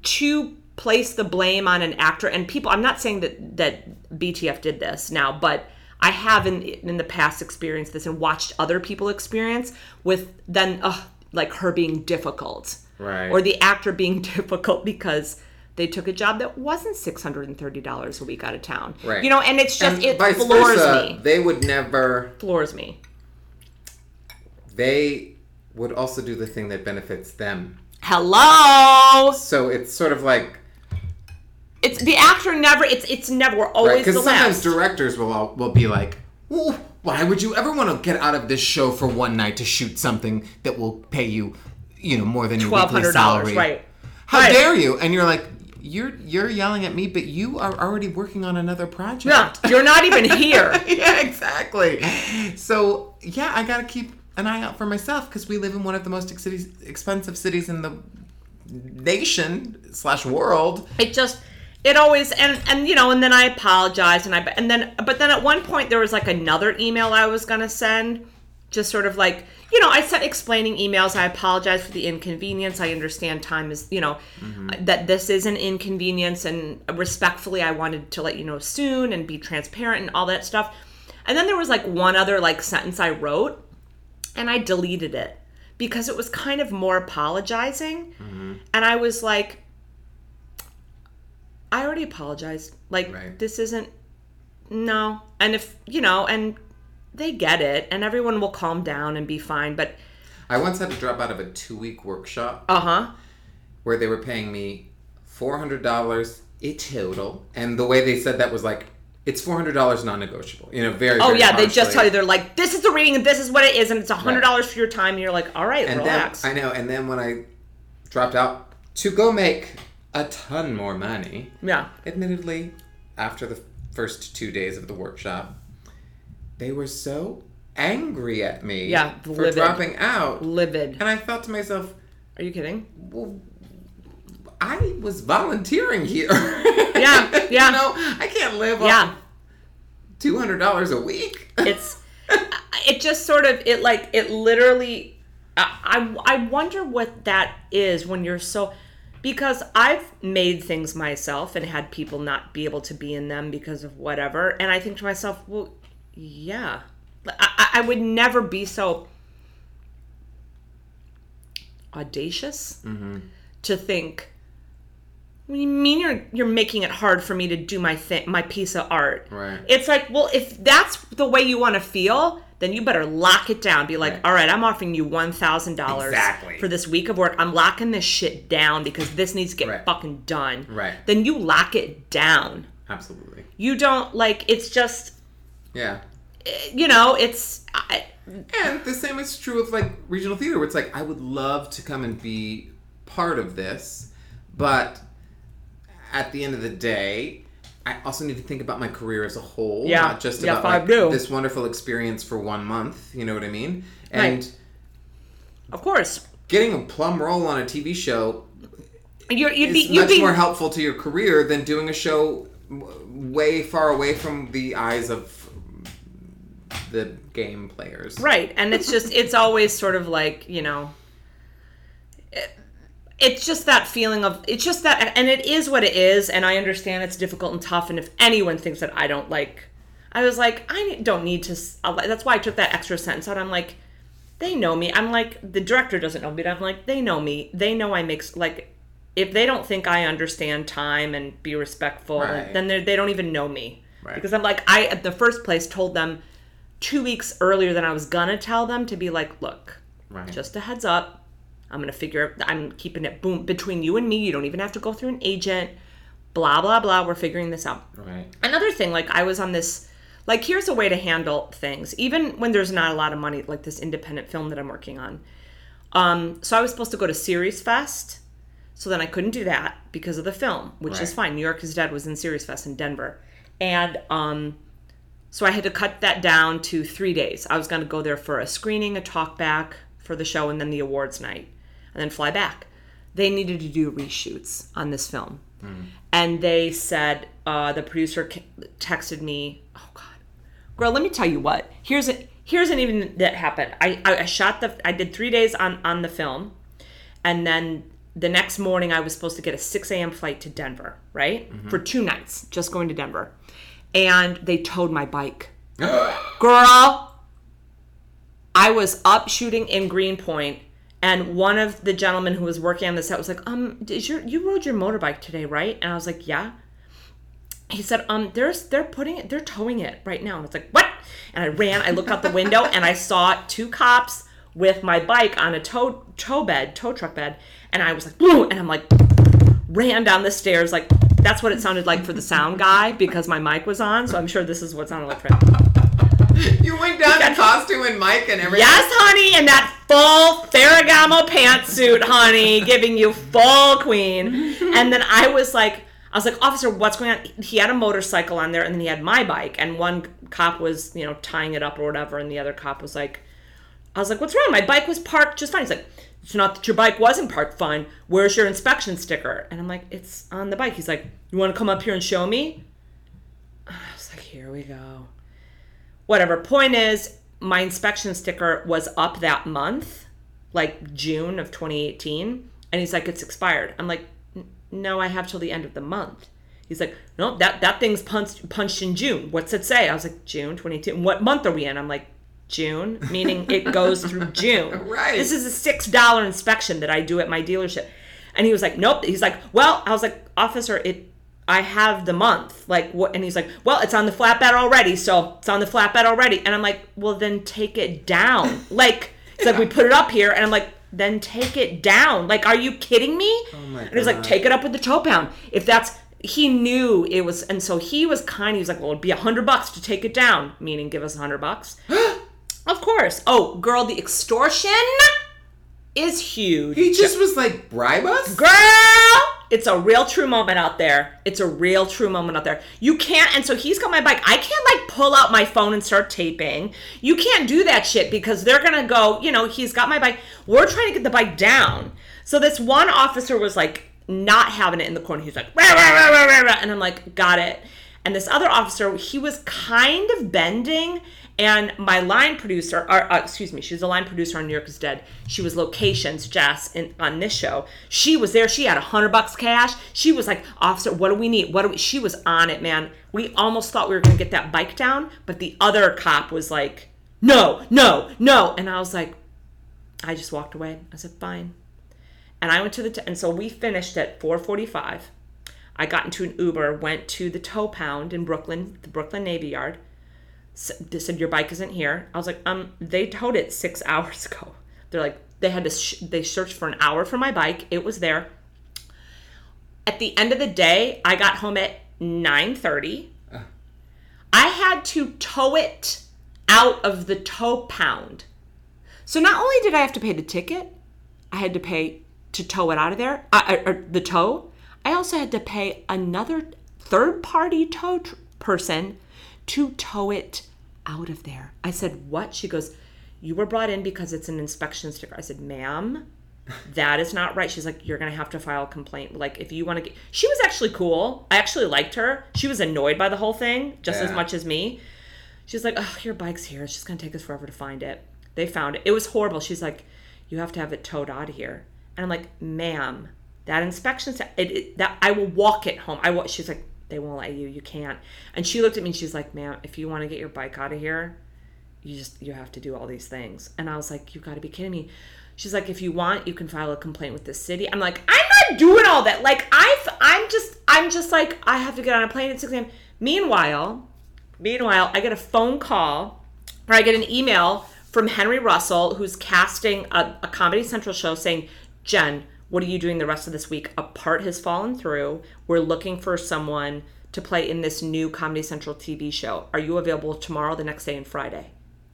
to place the blame on an actor and people i'm not saying that that btf did this now but i have in in the past experienced this and watched other people experience with then uh, like her being difficult Right. or the actor being difficult because they took a job that wasn't $630 a week out of town Right. you know and it's just And it floors versa, me they would never. floors me They would also do the thing that benefits them. hello So it's sort of like it's the actor never it's it's never we're always because the sometimes last directors will all, will be like, "Well, why would you ever want to get out of this show for one night to shoot something that will pay you, you know, more than your weekly $1200 salary? right How Right. dare you?" And you're like, "You're you're yelling at me, but you are already working on another project." yeah you're not even here yeah, exactly. So yeah, I gotta keep an eye out for myself because we live in one of the most cities, expensive cities in the nation slash world. it just it always and and you know and then i apologized and i and then but then at one point there was like another email i was gonna send just sort of like you know i sent explaining emails i apologize for the inconvenience i understand time is you know mm-hmm. that this is an inconvenience and respectfully i wanted to let you know soon and be transparent and all that stuff and then there was like one other like sentence i wrote and I deleted it because it was kind of more apologizing. Mm-hmm. And I was like, I already apologized. Like, Right. this isn't, no. And if, you know, and they get it and everyone will calm down and be fine. But, I once had to drop out of a two week workshop uh huh. where they were paying me four hundred dollars a total, and the way they said that was like it's four hundred dollars non-negotiable. You know, very. Oh very yeah, they just tell you they're like, this is the rating and this is what it is, and it's a hundred dollars for your time. And you're like, all right, And relax. then I know, and then when I dropped out to go make a ton more money, yeah, admittedly, after the first two days of the workshop, they were so angry at me Yeah, for livid. dropping out. livid. And I thought to myself, Are you kidding? well, I was volunteering here. Yeah, yeah. you know, I can't live Yeah. off two hundred dollars a week. it's it just sort of it like it literally I I wonder what that is when you're so because I've made things myself and had people not be able to be in them because of whatever and I think to myself well yeah I, I- would never be so audacious mm-hmm. to think what do you mean you're you're making it hard for me to do my thing my piece of art Right. it's like well if that's the way you want to feel then you better lock it down be like Right. all right i'm offering you $1000 Exactly. for this week of work i'm locking this shit down because this needs to get Right. fucking done Right. then you lock it down Absolutely. you don't like it's just Yeah. You know it's I, And the same is true of like regional theater, where it's like I would love to come and be part of this, but at the end of the day, I also need to think about my career as a whole, Yeah. not just Yeah, about like, this wonderful experience for one month. You know what I mean? And Right. of course getting a plum role on a TV show you're, you'd is be you'd much be more helpful to your career than doing a show way far away from the eyes of the game players. Right. And it's just, it's always sort of like, you know, it- it's just that feeling of, it's just that, and it is what it is. And I understand it's difficult and tough. And if anyone thinks that I don't like, I was like, I don't need to, that's why I took that extra sentence out. I'm like, they know me. I'm like, the director doesn't know me, but I'm like, they know me. They know I make, like, if they don't think I understand time and be respectful, Right. then they they don't even know me. Right. Because I'm like, I, at the first place, told them two weeks earlier than I was gonna tell them to be like, look, Right. just a heads up. I'm gonna figure. I'm keeping it boom between you and me. You don't even have to go through an agent. Blah blah blah. We're figuring this out. Right. Another thing, like I was on this. Like here's a way to handle things, even when there's not a lot of money. Like this independent film that I'm working on. Um, so I was supposed to go to Series Fest. So then I couldn't do that because of the film, which is fine. New York is Dead was in Series Fest in Denver. And um, so I had to cut that down to three days. I was going to go there for a screening, a talk back for the show, and then the awards night, and then fly back. They needed to do reshoots on this film. And they said, uh, the producer texted me, oh God, girl, let me tell you what. Here's a, here's an even that happened. I, I, I shot the, I did three days on, on the film. And then the next morning, I was supposed to get a 6 a.m. flight to Denver, right? For two nights, just going to Denver. And they towed my bike. Girl, I was up shooting in Greenpoint, and one of the gentlemen who was working on the set was like, "Um, did your you rode your motorbike today, right?" And I was like, "Yeah." He said, "Um, there's they're putting it, they're towing it right now." And I was like, "What?" And I ran. I looked out the window, and I saw two cops with my bike on a tow tow bed, tow truck bed, and I was like, "Blue!" And I'm like, ran down the stairs like that's what it sounded like for the sound guy because my mic was on. So I'm sure this is what sounded like for him. You went down in costume and mic and everything. Yes, honey, in that full Ferragamo pantsuit, honey, giving you full queen. And then I was like, I was like, officer, what's going on? He had a motorcycle on there, and then he had my bike, and one cop was, you know, tying it up or whatever, and the other cop was like, I was like, what's wrong? My bike was parked just fine. He's like, it's not that your bike wasn't parked fine. Where's your inspection sticker? And I'm like, it's on the bike. He's like, you want to come up here and show me? I was like, here we go whatever. Point is, my inspection sticker was up that month, like June of 2018, and he's like, it's expired. I'm like, no, I have till the end of the month. He's like, no, that that thing's punched punched in June. What's it say? I was like, June 22. What month are we in? I'm like, June, meaning it goes through June. Right. This is a six dollar inspection that I do at my dealership. And he was like, nope. He's like, well, I was like, officer, it I have the month. Like what and he's like, Well, it's on the flatbed already, so it's on the flatbed already. And I'm like, Well then take it down. Like it's like we put it up here and I'm like, then take it down. Like, are you kidding me? Oh my and he's like, take it up with the tow pound. If that's he knew it was, and so he was kind. He was like, well, it'd be a hundred bucks to take it down, meaning give us a hundred bucks. of course. Oh, girl, the extortion is huge. He just was like, bribe us? Girl, it's a real true moment out there. It's a real true moment out there. You can't, and so he's got my bike. I can't like pull out my phone and start taping. You can't do that shit because they're gonna go, you know, he's got my bike. We're trying to get the bike down. So this one officer was like not having it in the corner. He's like, rah, rah, rah, and I'm like, got it. And this other officer, he was kind of bending. And my line producer, or uh, excuse me, she's a line producer on New York is Dead. She was locations, Jess, in, on this show. She was there. She had a hundred bucks cash. She was like, "Officer, what do we need? What do we?" She was on it, man. We almost thought we were gonna get that bike down, but the other cop was like, "No, no, no," and I was like, I just walked away. I said, "Fine." And I went to the t- and so we finished at 4:45. I got into an Uber, went to the tow Pound in Brooklyn, the Brooklyn Navy Yard. Said your bike isn't here. I was like, um, they towed it six hours ago. They're like, they had to sh- they searched for an hour for my bike. It was there. At the end of the day, I got home at 9:30. I had to tow it out of the tow pound. So not only did I have to pay the ticket, I had to pay to tow it out of there, uh, or, or the tow. I also had to pay another third party tow tr- person to tow it out of there. I said, What? She goes, You were brought in because it's an inspection sticker. I said, Ma'am, that is not right. She's like, You're going to have to file a complaint. Like, if you want to get. She was actually cool. I actually liked her. She was annoyed by the whole thing just as much as me. She's like, oh, your bike's here. It's just going to take us forever to find it. They found it. It was horrible. She's like, you have to have it towed out of here. And I'm like, ma'am, that inspection, sta- it, it, that I will walk it home. I will. She's like, they won't let you. You can't. And she looked at me and she's like, ma'am, if you want to get your bike out of here, you just you have to do all these things. And I was like, you got to be kidding me. She's like, if you want, you can file a complaint with the city. I'm like, I'm not doing all that. Like I've, I'm just, I'm just like, I have to get on a plane at 6 a.m. Meanwhile, Meanwhile, I get a phone call or I get an email from Henry Russell, who's casting a, a Comedy Central show, saying, Jen, what are you doing the rest of this week? A part has fallen through. We're looking for someone to play in this new Comedy Central TV show. Are you available tomorrow, the next day, and Friday?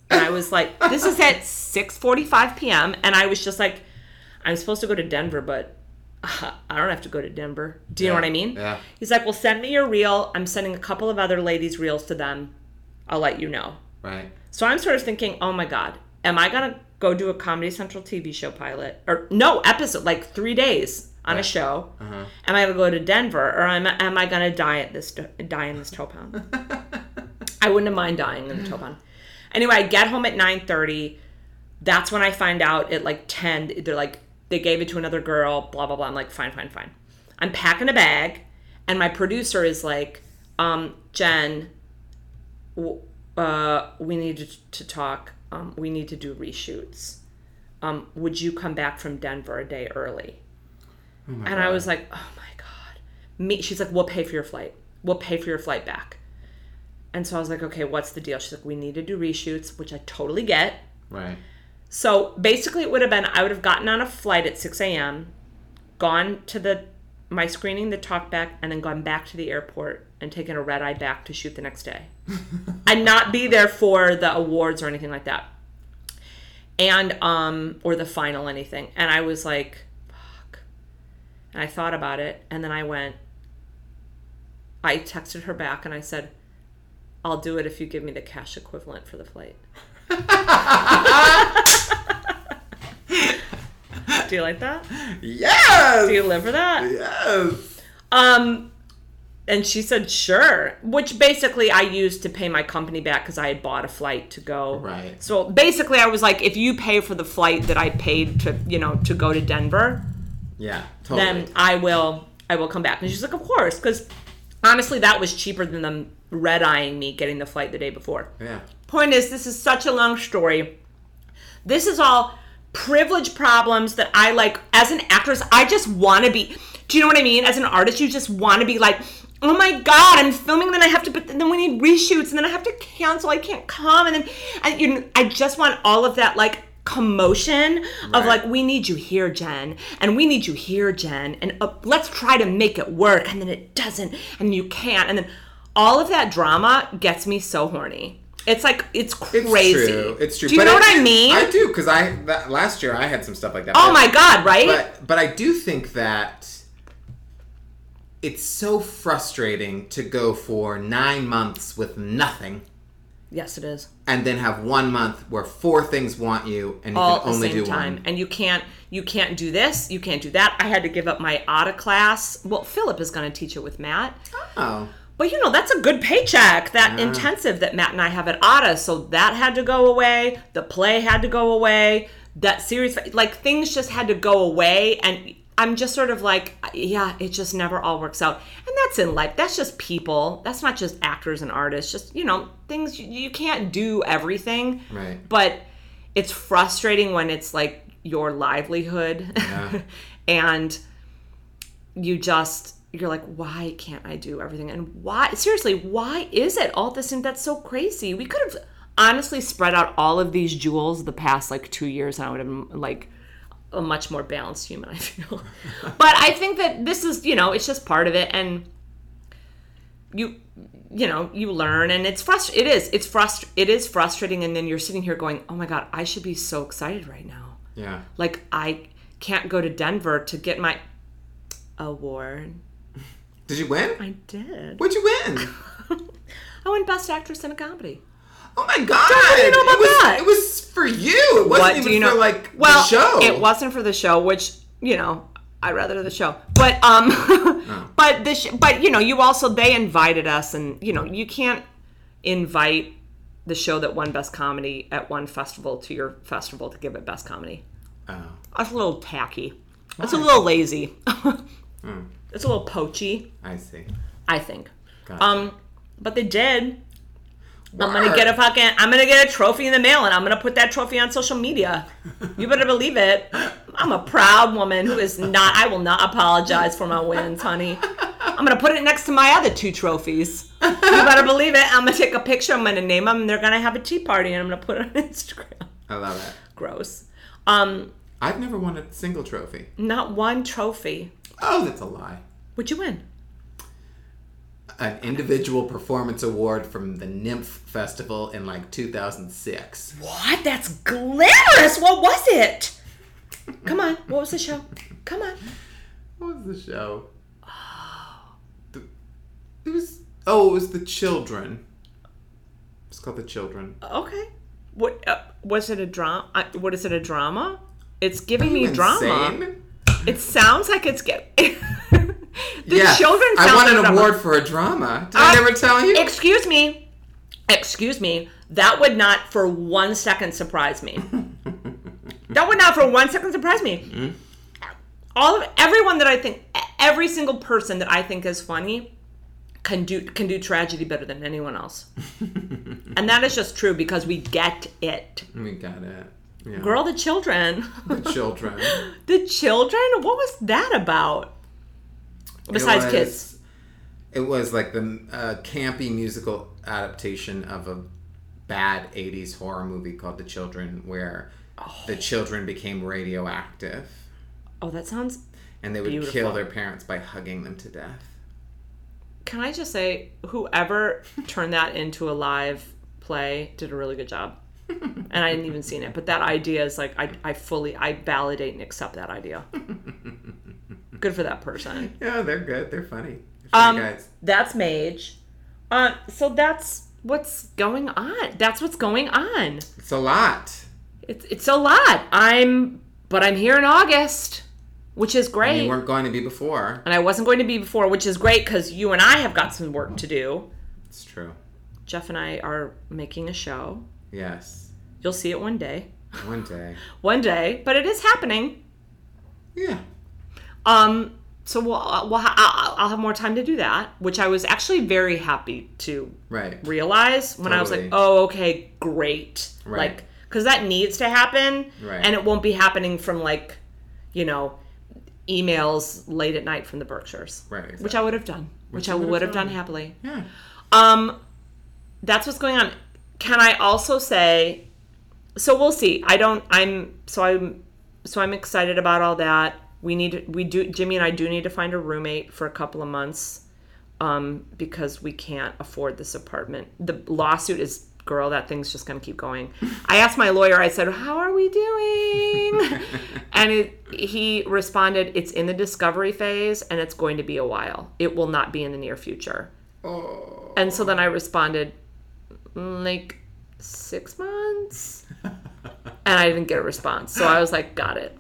And I was like, this is at 6:45 p.m. And I was just like, I'm supposed to go to Denver, but I don't have to go to Denver. Do you know what I mean? yeah. He's like, well, send me your reel. I'm sending a couple of other ladies' reels to them. I'll let you know. Right. So I'm sort of thinking, oh my God, am I going to go do a Comedy Central TV show pilot? Or no, episode, like three days on a show. Uh-huh. Am I to go to Denver or am, am I to die at this, die in this tow pound? I wouldn't have mind dying in the tow pound. Anyway, I get home at 9.30. That's when I find out at like 10, they're like, they gave it to another girl, blah, blah, blah. I'm like, fine, fine, fine. I'm packing a bag, and my producer is like, um, Jen, w- uh, we need to, to talk. Um, we need to do reshoots. Um, would you come back from Denver a day early? Oh And I was like, oh my God. Me, she's like, we'll pay for your flight. We'll pay for your flight back. And so I was like, okay, what's the deal? She's like, we need to do reshoots, which I totally get. Right. So basically, it would have been I would have gotten on a flight at 6 a.m., gone to the my screening, the talk back, and then gone back to the airport and taken a red eye back to shoot the next day, and not be there for the awards or anything like that, and um or the final anything. And I was like, fuck. And I thought about it, and then I went. I texted her back and I said, "I'll do it if you give me the cash equivalent for the flight." Do you like that? Yes. Do you live for that? Yes. Um, and she said sure, which basically I used to pay my company back because I had bought a flight to go. Right. So basically, I was like, if you pay for the flight that I paid to, you know, to go to Denver, Yeah. Totally. then I will, I will come back. And she's like, of course, because honestly, that was cheaper than them red eyeing me getting the flight the day before. yeah. Point is, this is such a long story. This is all privilege problems that I like as an actress. I just want to be. Do you know what I mean? As an artist, you just want to be like, oh my god, I'm filming, then I have to, but then we need reshoots, and then I have to cancel. I can't come, and then, and you know, I just want all of that like commotion of like we need you here jen and we need you here jen and uh, let's try to make it work and then it doesn't and you can't and then all of that drama gets me so horny it's like it's It's crazy true. It's true. do you But know I what i mean I do because I that, last year I had some stuff like that. oh But- my god right But but I do think that it's so frustrating to go for nine months with nothing yes it is and then have one month where four things want you and you all at can the only same do time one. and you can't you can't do this you can't do that i had to give up my ATA class well philip is going to teach it with matt Oh. But you know, that's a good paycheck, that Yeah. intensive that Matt and I have at ATA. So that had to go away. The play had to go away. That series, like things just had to go away. And I'm just sort of like, yeah, it just never all works out. And that's in life. That's just people. That's not just actors and artists. Just, you know, things, you, you can't do everything. Right. But it's frustrating when it's like your livelihood. Yeah. and you just you're like why can't i do everything? And why seriously why is it all this? And that's so crazy. We could have honestly spread out all of these jewels the past like two years and i would have been like a much more balanced human i feel. But i think that this is you know it's just part of it and you you know you learn and it's frust it is it's frust it is frustrating and then you're sitting here going oh my god i should be so excited right now. Yeah. like I can't go to Denver to get my award. Did you win? I did. What'd you win? I won Best Actress in a Comedy. Oh my god! Do you know about it was, that? It was for you. It wasn't What even do you know? for like well, the show. it wasn't for the show, which you know I'd rather the show. But um, but the sh- but you know you also they invited us, and you know you can't invite the show that won Best Comedy at one festival to your festival to give it Best Comedy. Oh. That's a little tacky. That's a little lazy. Hmm. It's a little poachy. I see. I think. Gotcha. Um, but they did. I'm gonna get a fucking. I'm gonna get a trophy in the mail, and I'm gonna put that trophy on social media. You better believe it. I'm a proud woman who is not. I will not apologize for my wins, honey. I'm gonna put it next to my other two trophies. You better believe it. I'm gonna take a picture. I'm gonna name them, and they're gonna have a tea party, and I'm gonna put it on Instagram. I love it. Gross. Um, I've never won a single trophy. not one trophy. Oh, that's a lie. What'd you win? An individual performance award from the NYMF Festival in like 2006. What? That's glamorous. What was it? Come on. What was the show? Come on. What was the show? The- it was. Oh, it was the children. It's called the children. Okay. What uh, was it a drama? Uh, what is it a drama? It's giving me You drama. It sounds like it's get. the Yeah, children. I won like an drama. award for a drama. Did I Uh, never tell you? Excuse me. Excuse me. That would not for one second surprise me. that would not for one second surprise me. Mm-hmm. All of everyone that I think, every single person that I think is funny, can do can do tragedy better than anyone else. and that is just true because we get it. we got it. Yeah. Girl, the children. The children. the children? What was that about? Besides It was- kids. It was like the uh, campy musical adaptation of a bad 80s horror movie called The Children, where the children became radioactive Oh, that sounds. and they would Beautiful. kill their parents by hugging them to death. Can I just say, whoever turned that into a live play did a really good job. And I hadn't even seen it, but that idea is like I, I fully I validate and accept that idea. Good for that person. Yeah, they're good. They're funny. They're funny Um, guys. that's Mage. Uh, so that's what's going on. That's what's going on. It's a lot. It's it's a lot. I'm but I'm here in August, which is And great. you weren't going to be before. and I wasn't going to be before, which is great because you and I have got some work to do. It's true. Jeff and I are making a show. Yes. You'll see it one day. One day. One day, but it is happening. Yeah. Um, so we'll, we'll ha- I'll, have more time to do that, which I was actually very happy to Right. realize when I was like, oh, okay, great. Right. Like, because that needs to happen. Right. And it won't be happening from like, you know, emails late at night from the Berkshires. Right. Exactly. Which I would have done. Which, you I would have would have done done. happily. yeah. Um, that's what's going on. Can I also say so we'll see. I don't. I'm so I'm so I'm excited about all that. We need we do Jimmy and I do need to find a roommate for a couple of months, um, because we can't afford this apartment. The lawsuit is girl. That thing's just gonna keep going. I asked my lawyer. I said, "How are we doing?" and it, he responded, "It's in the discovery phase, and it's going to be a while. It will not be in the near future." Oh. And so then I responded, "Mm, like six months? and I didn't get a response. So I was like, got it.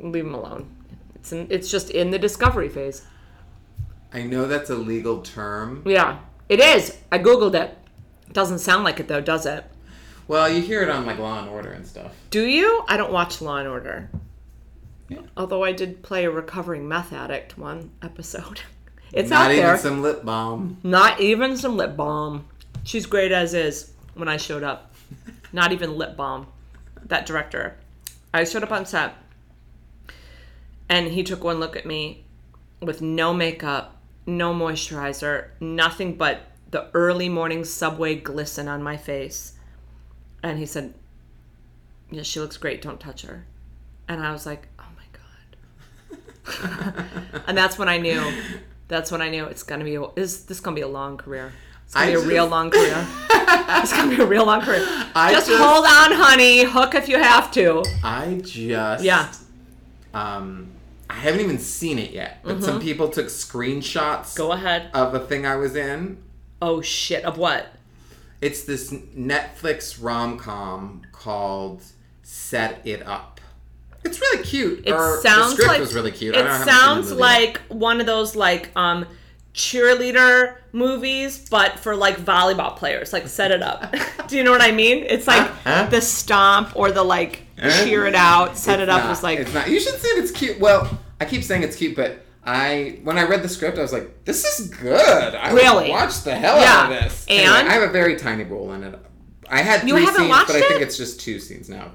Leave him alone. It's, in, it's just in the discovery phase. I know that's a legal term. Yeah, it is. I Googled it. Doesn't sound like it though, does it? Well, you hear it on like Law and Order and stuff. Do you? I don't watch Law and Order. Yeah. Although I did play a recovering meth addict one episode. It's Not out even there. some lip balm. Not even some lip balm. She's great as is when I showed up. Not even lip balm. That director. I showed up on set and he took one look at me with no makeup, no moisturizer, nothing but the early morning subway glisten on my face. And he said, Yeah, she looks great. Don't touch her. And I was like, Oh my God. and that's when I knew. That's when I knew it's gonna be. Is this gonna be a long career? It's gonna I be a real long career. it's gonna be a real long career. I just, just- hold on, honey. Hook if you have to. I just Yeah. Um, I haven't even seen it yet, but some people took screenshots Mm-hmm. Go ahead. of a thing I was in. Oh shit! Of what? It's this Netflix rom com called "Set It Up." It's really cute. It or sounds the script like was really cute. It I don't haven't sounds like one of those like um cheerleader movies, but for like volleyball players. Like set it up. Do you know what I mean? It's like the stomp or the like cheer it out. Set it up not- is like it's not. You should see it. It's cute. Well, I keep saying it's cute, but I when I read the script, I was like, "This is good." I Really? watch the hell Yeah. out of this. And? Anyway, I have a very tiny role in it. I had You three haven't scenes, watched but I think it? it's just two scenes now.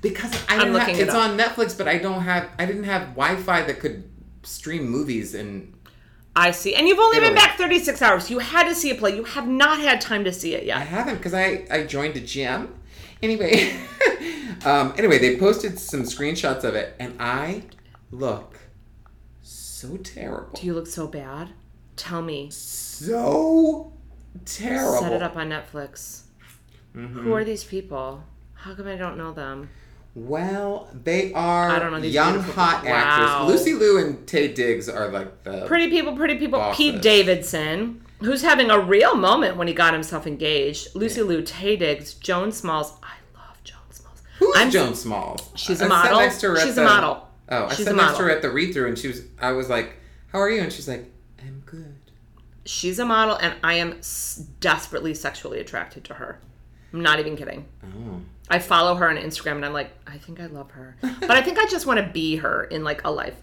Because I have, looking it it's up. on Netflix, but I don't have I didn't have Wi-Fi that could stream movies and I see. And you've only been back 36 hours. You had to see a play. You have not had time to see it yet. I haven't because I I joined a gym. Anyway, um, anyway, they posted some screenshots of it, and I look so terrible. Do you look so bad. Tell me. so terrible. Set it up on Netflix. Mm-hmm. Who are these people? How come I don't know them? Well, they are I don't know young hot people. actors. Wow. Lucy Liu and Taye Diggs are like the Pretty people, pretty people. Bosses. Pete Davidson, who's having a real moment when he got himself engaged. Lucy Liu, Taye Diggs, Joan Smalls. I love Joan Smalls. Who's I'm- Joan Smalls? She's a I model. next to her She's a the- model. Oh, I She's sat a next to her at the read through, and she was. I was like, "How are you?" And she's like, "I'm good." She's a model, and I am s- desperately sexually attracted to her. I'm not even kidding. Oh. I follow her on Instagram, and I'm like, I think I love her, but I think I just want to be her in like a life.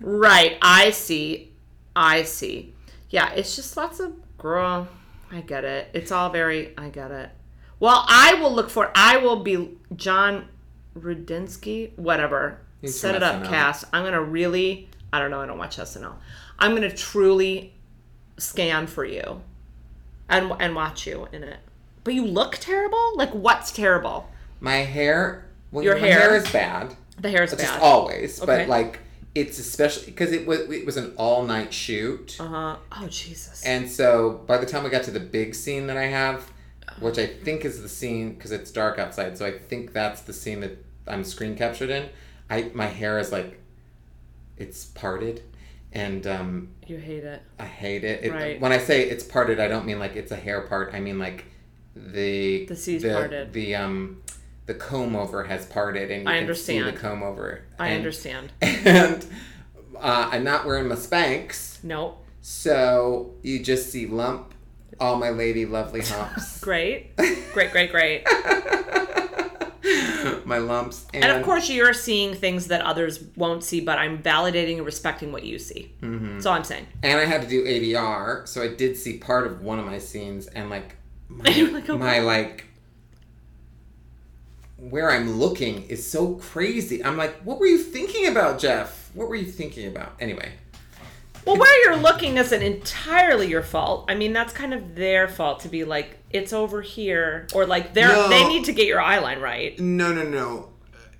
Right? I see. I see. Yeah, it's just lots of girl. I get it. It's all very. I get it. Well, I will look for. I will be Jon Rudnitsky. Whatever. He's Set it up, SNL. cast. I'm gonna really. I don't know. I don't watch SNL. I'm gonna truly scan for you, and and watch you in it. But you look terrible. Like what's terrible? My hair. Well, Your my hair? is bad. The hair is bad. always, Okay. but like it's especially because it was it was an all night shoot, Uh huh. Oh Jesus. and so by the time we got to the big scene that I have, which I think is the scene because it's dark outside, so I think that's the scene that I'm screen captured in. I my hair is like, it's parted, and um, you hate it. I hate it. it Right. When I say it's parted, I don't mean like it's a hair part. I mean like the The C's parted. The um the comb over has parted, and you I can see the comb over. I And- understand. And uh, I'm not wearing my Spanx, Nope. so you just see lump all my lady lovely humps. Great. Great. Great. Great. my lumps, and, And of course, you're seeing things that others won't see, but I'm validating and respecting what you see. Mm-hmm. That's all I'm saying. and I had to do ADR, so I did see part of one of my scenes, and like my, like, oh, my like where I'm looking is so crazy. I'm like, what were you thinking about, Jeff? What were you thinking about? Anyway, Well, where you're looking isn't entirely your fault. I mean, that's kind of their fault to be like, it's over here, or like they're No. they need to get your eye line right. No, no, no,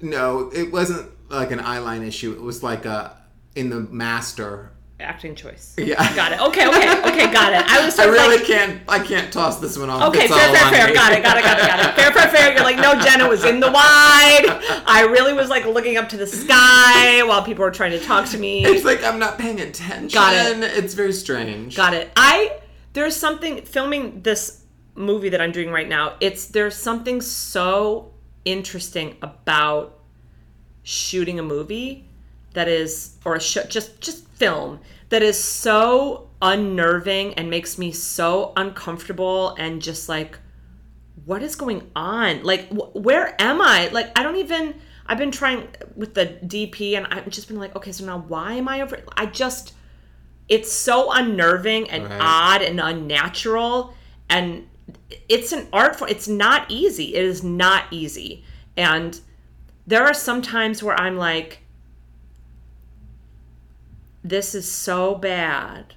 no. It wasn't like an eyeline issue. It was like a in the master. Acting choice. Yeah. Got it. Okay, okay, okay, got it. I was I really like, can't. I can't toss this one off. Okay, fair, fair, fair. me. Got it, got it, got it, got it. Fair, fair, fair. You're like, no, Jenna was in the wide. I really was like looking up to the sky while people were trying to talk to me. It's like I'm not paying attention. Got it. It's very strange. Got it. I there's something filming this movie that I'm doing right now. It's there's something so interesting about shooting a movie that is or a show just just film that is so unnerving and makes me so uncomfortable and just like what is going on? Like wh- where am i? Like i don't even i've been trying with the dp and i've just been like okay so now why am i over i just it's so unnerving and Right. odd and unnatural and it's an art form it's not easy it is not easy. And there are some times where i'm like this is so bad.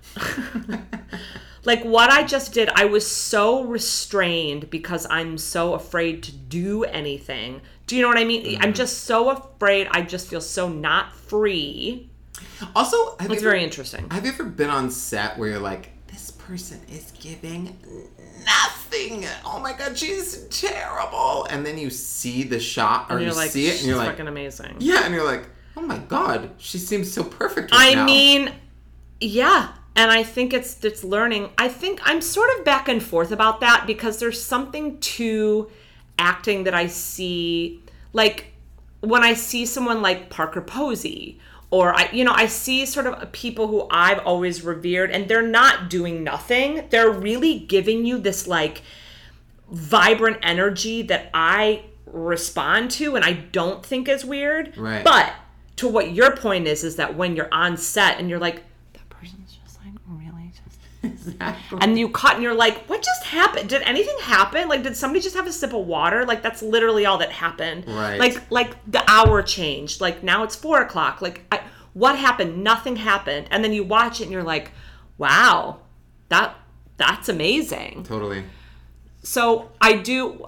Like what i just did i was so restrained because i'm so afraid to do anything. Do you know what i mean? I'm mm-hmm. just so afraid i just feel so not free. Also, it's you very ever, interesting. have you ever been on set where you're like, this person is giving nothing. Oh my god, she's terrible. And then you see the shot or you like see it and you're like, fucking amazing. Yeah, and you're like, oh my god, she seems so perfect. Right I now. mean, yeah, and I think it's it's learning. I think I'm sort of back and forth about that because there's something to acting that I see like when I see someone like Parker Posey or I you know I see sort of people who I've always revered and they're not doing nothing. They're really giving you this like vibrant energy that I respond to and I don't think is weird. Right. But to what your point is, is that when you're on set and you're like, that person's just like really just. Exactly. And you cut and you're like, what just happened? Did anything happen? Like, did somebody just have a sip of water? Like, that's literally all that happened. Right. Like, like the hour changed. Like now it's four o'clock. Like, I, what happened? Nothing happened. And then you watch it and you're like, wow, that that's amazing Totally. so i do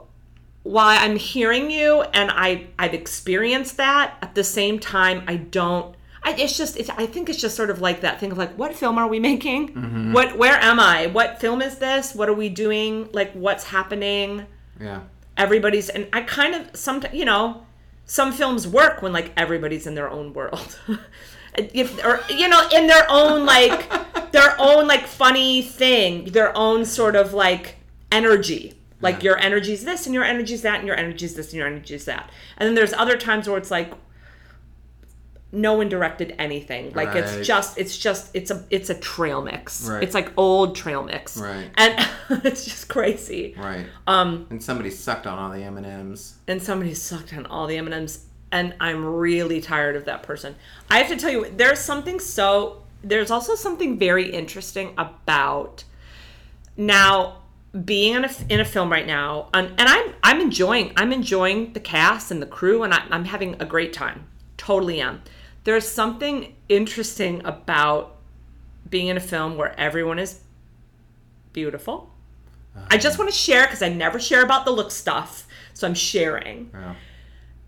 while i'm hearing you and i i've experienced that at the same time i don't I, it's just it's, i think it's just sort of like that thing of like what film are we making? Mm-hmm. What where am i? What film is this? What are we doing? Like what's happening? Yeah. everybody's and i kind of sometimes you know some films work when like everybody's in their own world. If or you know in their own like their own like funny thing their own sort of like energy like Yeah. your energy's this and your energy's that and your energy's this and your energy's that and then there's other times where it's like no one directed anything like Right. it's just it's just it's a it's a trail mix Right. it's like old trail mix Right. and it's just crazy Right. um And somebody sucked on all the M and M's. and somebody sucked on all the M&Ms and I'm really tired of that person. I have to tell you there's something so there's also something very interesting about now being in a, in a film right now and, and I'm I'm enjoying I'm enjoying the cast and the crew and I, I'm having a great time. Totally am. There's something interesting about being in a film where everyone is beautiful. I just uh-huh. want to share because I never share about the look stuff. So I'm sharing. Yeah.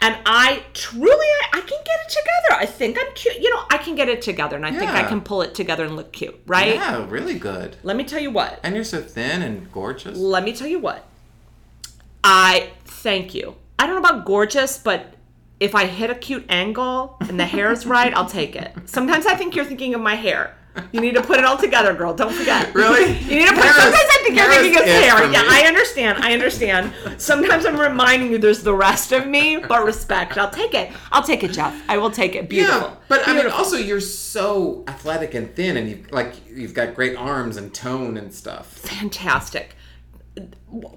And I truly, I, I can get it together. I think I'm cute. You know, I can get it together and I think I can pull it together and look cute, right? Yeah, really good. Let me tell you what. And you're so thin and gorgeous. Let me tell you what. I thank you. I don't know about gorgeous, but if I hit a cute angle and the hair is right, I'll take it. Sometimes I think you're thinking of my hair. You need to put it all together, girl. Don't forget. Really? You need to put. Hair is- Sometimes I think you're hair is thinking of it Yeah. I understand. I understand. Sometimes I'm reminding you there's the rest of me, but respect. I'll take it. I'll take it, Jeff. I will take it. Beautiful. Yeah, but I mean, also you're so athletic and thin, and you like you've got great arms and tone and stuff. fantastic.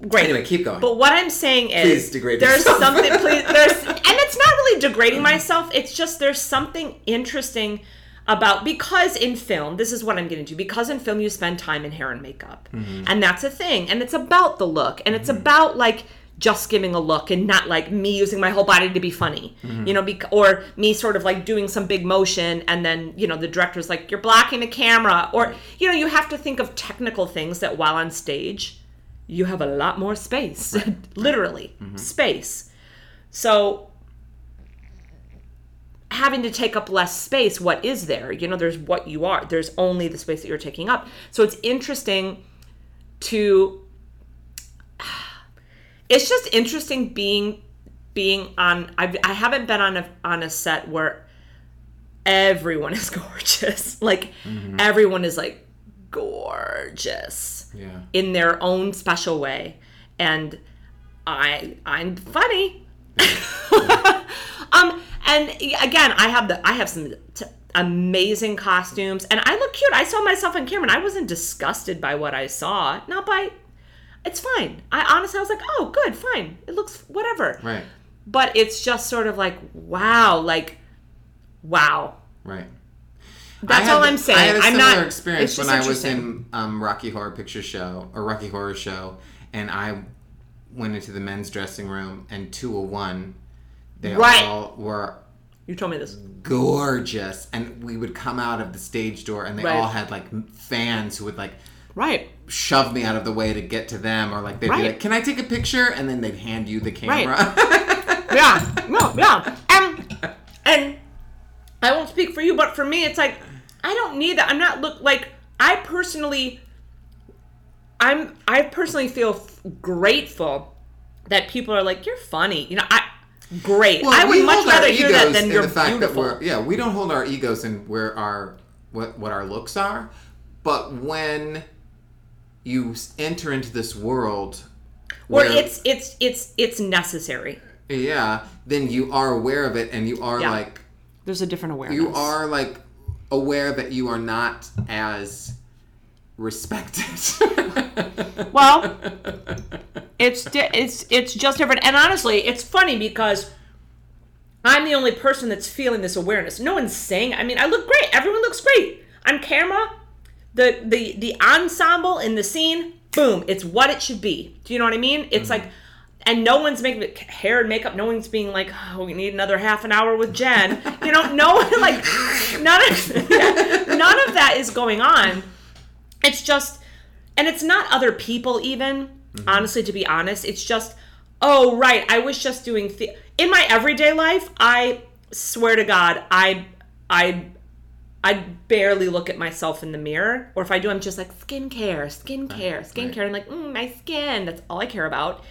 Great. Anyway, keep going. But what I'm saying is, Please degrade there's yourself. something. Please, there's, and it's not really degrading myself. It's just there's something interesting about because in film, this is what I'm going to. do. Because in film, you spend time in hair and makeup, Mm-hmm. and that's a thing, and it's about the look, and it's mm-hmm. about like just giving a look and not like me using my whole body to be funny, mm-hmm. you know, bec- or me sort of like doing some big motion and then, you know, the director's like, you're blocking the camera. Or, you know, you have to think of technical things that while on stage, you have a lot more space, literally, mm-hmm. space. So, having to take up less space, what is there? You know, there's what you are, there's only the space that you're taking up. So, it's interesting to it's just interesting being being on I've, i haven't been on a on a set where everyone is gorgeous like everyone is like gorgeous Yeah. in their own special way and i i'm funny um and again i have the i have some t- amazing costumes and i look cute i saw myself on camera and i wasn't disgusted by what i saw not by it's fine i honestly i was like oh good fine it looks whatever Right. but it's just sort of like wow like wow Right. That's all the- I'm saying. I had a I'm similar not- experience when I was in um, Rocky Horror Picture Show or Rocky Horror Show, and I went into the men's dressing room, and 201, they Right. all were you told me this gorgeous, and we would come out of the stage door, and they Right. all had like fans who would like right shove me out of the way to get to them, or like they'd Right. be like, "Can I take a picture?" And then they'd hand you the Right. camera. yeah no yeah and and i won't speak for you but for me it's like i don't need that i'm not look like i personally i'm i personally feel f- grateful that people are like you're funny you know i great. Well, i we would much hold our rather hear that than in you're the fact beautiful That we're, yeah, we don't hold our egos in where our what what our looks are, but when you enter into this world, or where- it's it's it's it's necessary. Yeah, then you are aware of it, and you are Yeah. like there's a different awareness. you are like aware that you are not as respected. Well, it's di- it's it's just different. And honestly, it's funny because I'm the only person that's feeling this awareness. No one's saying. I mean, I look great. Everyone looks great on camera. The the the ensemble in the scene, boom, it's what it should be. Do you know what I mean? It's mm-hmm. like. And no one's making hair and makeup. No one's being like, "Oh, we need another half an hour with Jen." You know, no one like none of yeah, none of that is going on. It's just, and it's not other people even. Honestly, to be honest, it's just, oh right, I was just doing the- in my everyday life. I swear to God, I, I, I barely look at myself in the mirror, or if I do, I'm just like skincare, skincare, skincare. I'm like, mm, my skin. That's all I care about.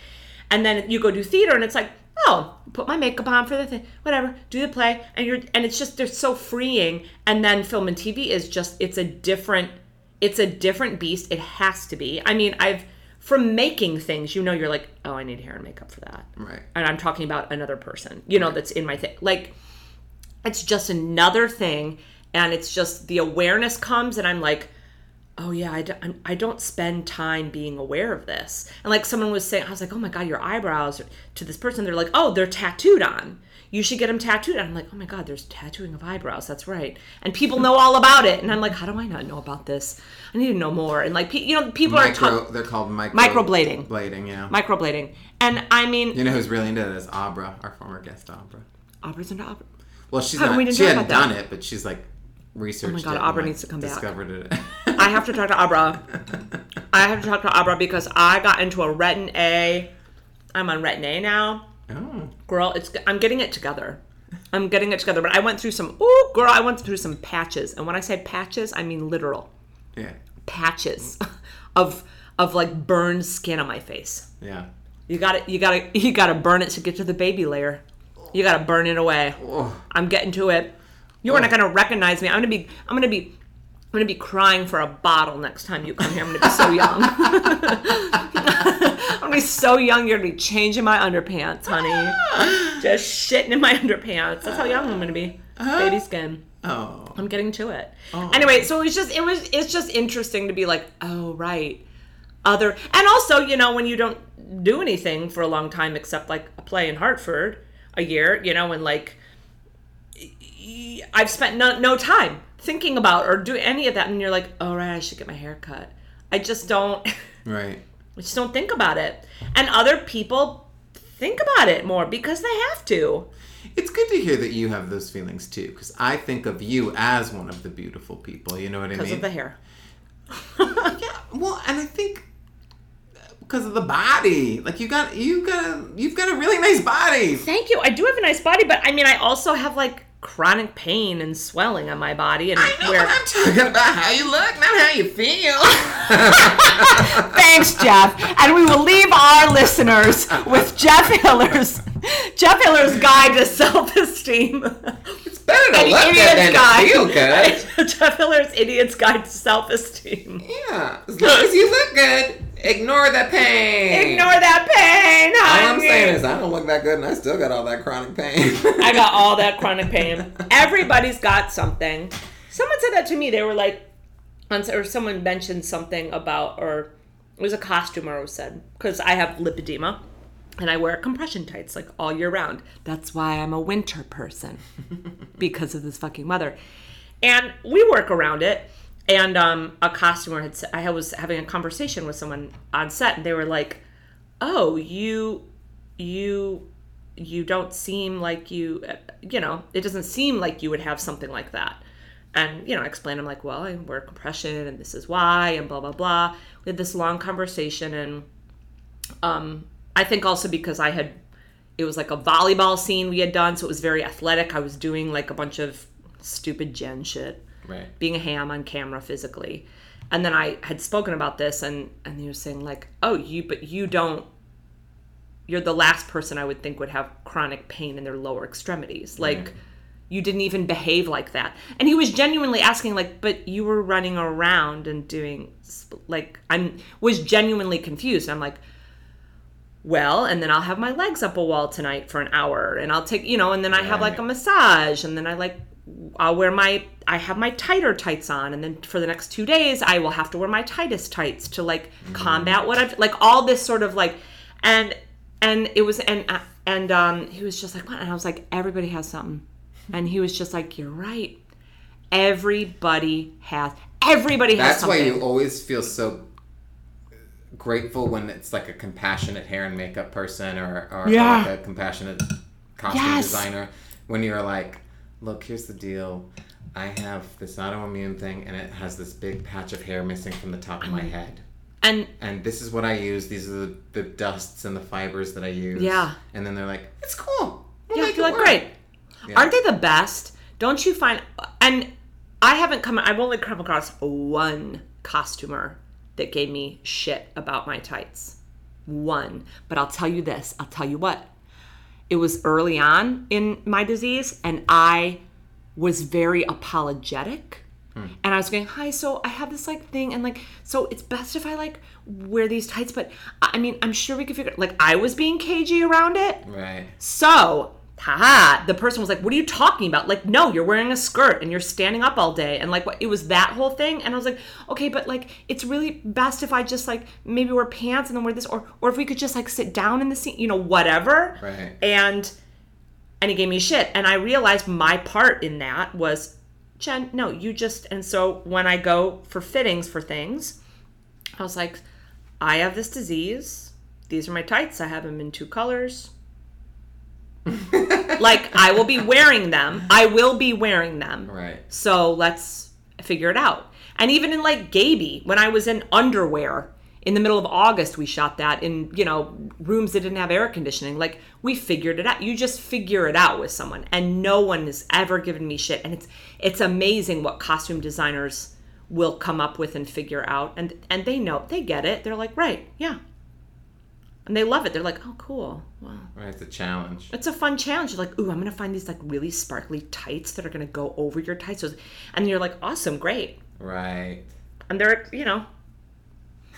And then you go do theater, and it's like, oh, put my makeup on for the thing, whatever, do the play, and you're, and it's just they're so freeing. And then film and TV is just, it's a different, it's a different beast. It has to be. I mean, I've from making things, you know, you're like, oh, I need hair and makeup for that, right. and I'm talking about another person, you know, that's in my thing, like. It's just another thing, and it's just the awareness comes, and I'm like, oh yeah, I don't, I'm- don't spend time being aware of this. And like someone was saying, I was like, oh my god, your eyebrows to this person, they're like, oh, they're tattooed on. You should get them tattooed. And I'm like, oh my god, there's tattooing of eyebrows. That's right. And people know all about it. And I'm like, how do I not know about this? I need to know more. And like, pe- you know, people are Micro, talking they're called micro Microblading. Blading, yeah. microblading. And I mean, you know who's really into that is Abra, our former guest Abra. Aubrey's into Aubrey. Well, she's How not. we she hadn't done it, but she's like researched oh my God, it. and, Abra like, needs to come back. discovered it. I have to talk to Abra. I have to talk to Abra because I got into a retin A. I'm on retin A now. oh, girl it's i'm getting it together. I'm getting it together but i went through some ooh girl i went through some patches. And when i say patches i mean literal. Yeah, patches of of like burned skin on my face. Yeah. you gotta you gotta you gotta burn it to get to the baby layer. You gotta burn it away. Oh, i'm getting to it. You're not gonna recognize me. I'm gonna be i'm gonna be I'm gonna be crying for a bottle next time you come here. I'm gonna be so young. I'm gonna be so young. You're gonna be changing my underpants, honey. Just shitting in my underpants. That's how young I'm gonna be. Uh-huh. Baby skin. oh, I'm getting to it. Oh. Anyway, so it was just it was it's just interesting to be like, oh right, other and also you know when you don't do anything for a long time except like a play in Hartford a year, you know, and like I've spent no, no time thinking about or do any of that, and you're like, oh right, I should get my hair cut. I just don't. right. I just don't think about it. And other people think about it more because they have to. It's good to hear that you have those feelings too, because I think of you as one of the beautiful people. You know what I mean Because of the hair. yeah. Well, and I think uh, because of the body, like you got you got a you've got a really nice body. Thank you. I do have a nice body, but I mean, I also have like chronic pain and swelling on my body, and I know, where but I'm talking about how you look, not how you feel. Thanks, Jeff. And we will leave our listeners with Jeff Hiller's Jeff Hiller's guide to self-esteem. it's better to An look good than guide. to feel good. Jeff Hiller's idiot's guide to self-esteem. Yeah, as long as you look good, ignore the pain. Ignore that pain. All I'm saying is I don't look that good, and I still got all that chronic pain. I got all that chronic pain. Everybody's got something. Someone said that to me. They were like, or someone mentioned something about, or it was a costumer who said, because I have lipedema and I wear compression tights like all year round. That's why I'm a winter person because of this fucking weather. And we work around it. And um, a costumer had I was having a conversation with someone on set, and they were like, "Oh, you, you, you don't seem like you, you know, it doesn't seem like you would have something like that." And you know, I explained, I'm like, "Well, I wear compression, and this is why, and blah blah blah." We had this long conversation, and um, I think also because I had, it was like a volleyball scene we had done, so it was very athletic. I was doing like a bunch of stupid gen shit right. being a ham on camera physically. And then I had spoken about this and and he was saying like, "Oh, you but you don't you're the last person I would think would have chronic pain in their lower extremities. Like you didn't even behave like that." And he was genuinely asking like, "But you were running around and doing like I'm was genuinely confused." I'm like, well, and then I'll have my legs up a wall tonight for an hour, and I'll take, you know, and then I have like a massage, and then I like, I'll wear my, I have my tighter tights on, and then for the next two days, I will have to wear my tightest tights to like combat what I've, like all this sort of like, and, and it was, and, and, um, he was just like, what? And I was like, everybody has something. And he was just like, you're right. Everybody has, everybody has That's why you always feel so grateful when it's like a compassionate hair and makeup person or, or Yeah. like a compassionate costume Yes. designer when you're like, look, here's the deal. I have this autoimmune thing and it has this big patch of hair missing from the top of my mm-hmm. head. and And this is what I use. These are the, the dusts and the fibers that I use. Yeah. And then they're like, it's cool. We'll Yeah, you're like, work." great. Yeah. Aren't they the best? Don't you find? And I haven't come. I've only come across one costumer that gave me shit about my tights. One. But I'll tell you this. I'll tell you what. It was early on in my disease, and I was very apologetic. Hmm. And I was going, hi, so I have this like thing, and like, so it's best if I like wear these tights, but I I mean, I'm sure we could figure. Like, I was being cagey around it, Right. so, haha, the person was like, What are you talking about? Like, no, you're wearing a skirt and you're standing up all day. And like, what, it was that whole thing. And I was like, Okay, but like, it's really best if I just like maybe wear pants and then wear this, or, or if we could just like sit down in the seat, you know, whatever. Right. And, and he gave me shit. And I realized my part in that was, Jen, no, you just, and so when I go for fittings for things, I was like, I have this disease. These are my tights. I have them in two colors. Like I will be wearing them. I will be wearing them. Right. So let's figure it out. And even in like Gayby, when I was in underwear in the middle of August, we shot that in, you know, rooms that didn't have air conditioning. Like we figured it out. You just figure it out with someone. And no one has ever given me shit. And it's it's amazing what costume designers will come up with and figure out. And and they know, they get it. They're like, right, yeah. And they love it. They're like, oh cool. Wow. Right. It's a challenge. It's a fun challenge. You're like, ooh, I'm gonna find these like really sparkly tights that are gonna go over your tights. And you're like, awesome, great. Right. And they're, you know,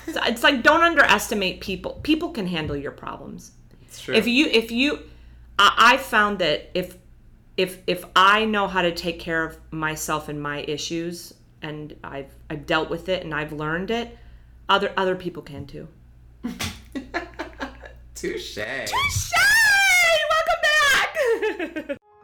it's, it's like don't underestimate people. People can handle your problems. It's true. If you, if you, I, I found that if, if, if I know how to take care of myself and my issues, and I've, I've dealt with it and I've learned it, other, other people can too. Touche. Touche! welcome back.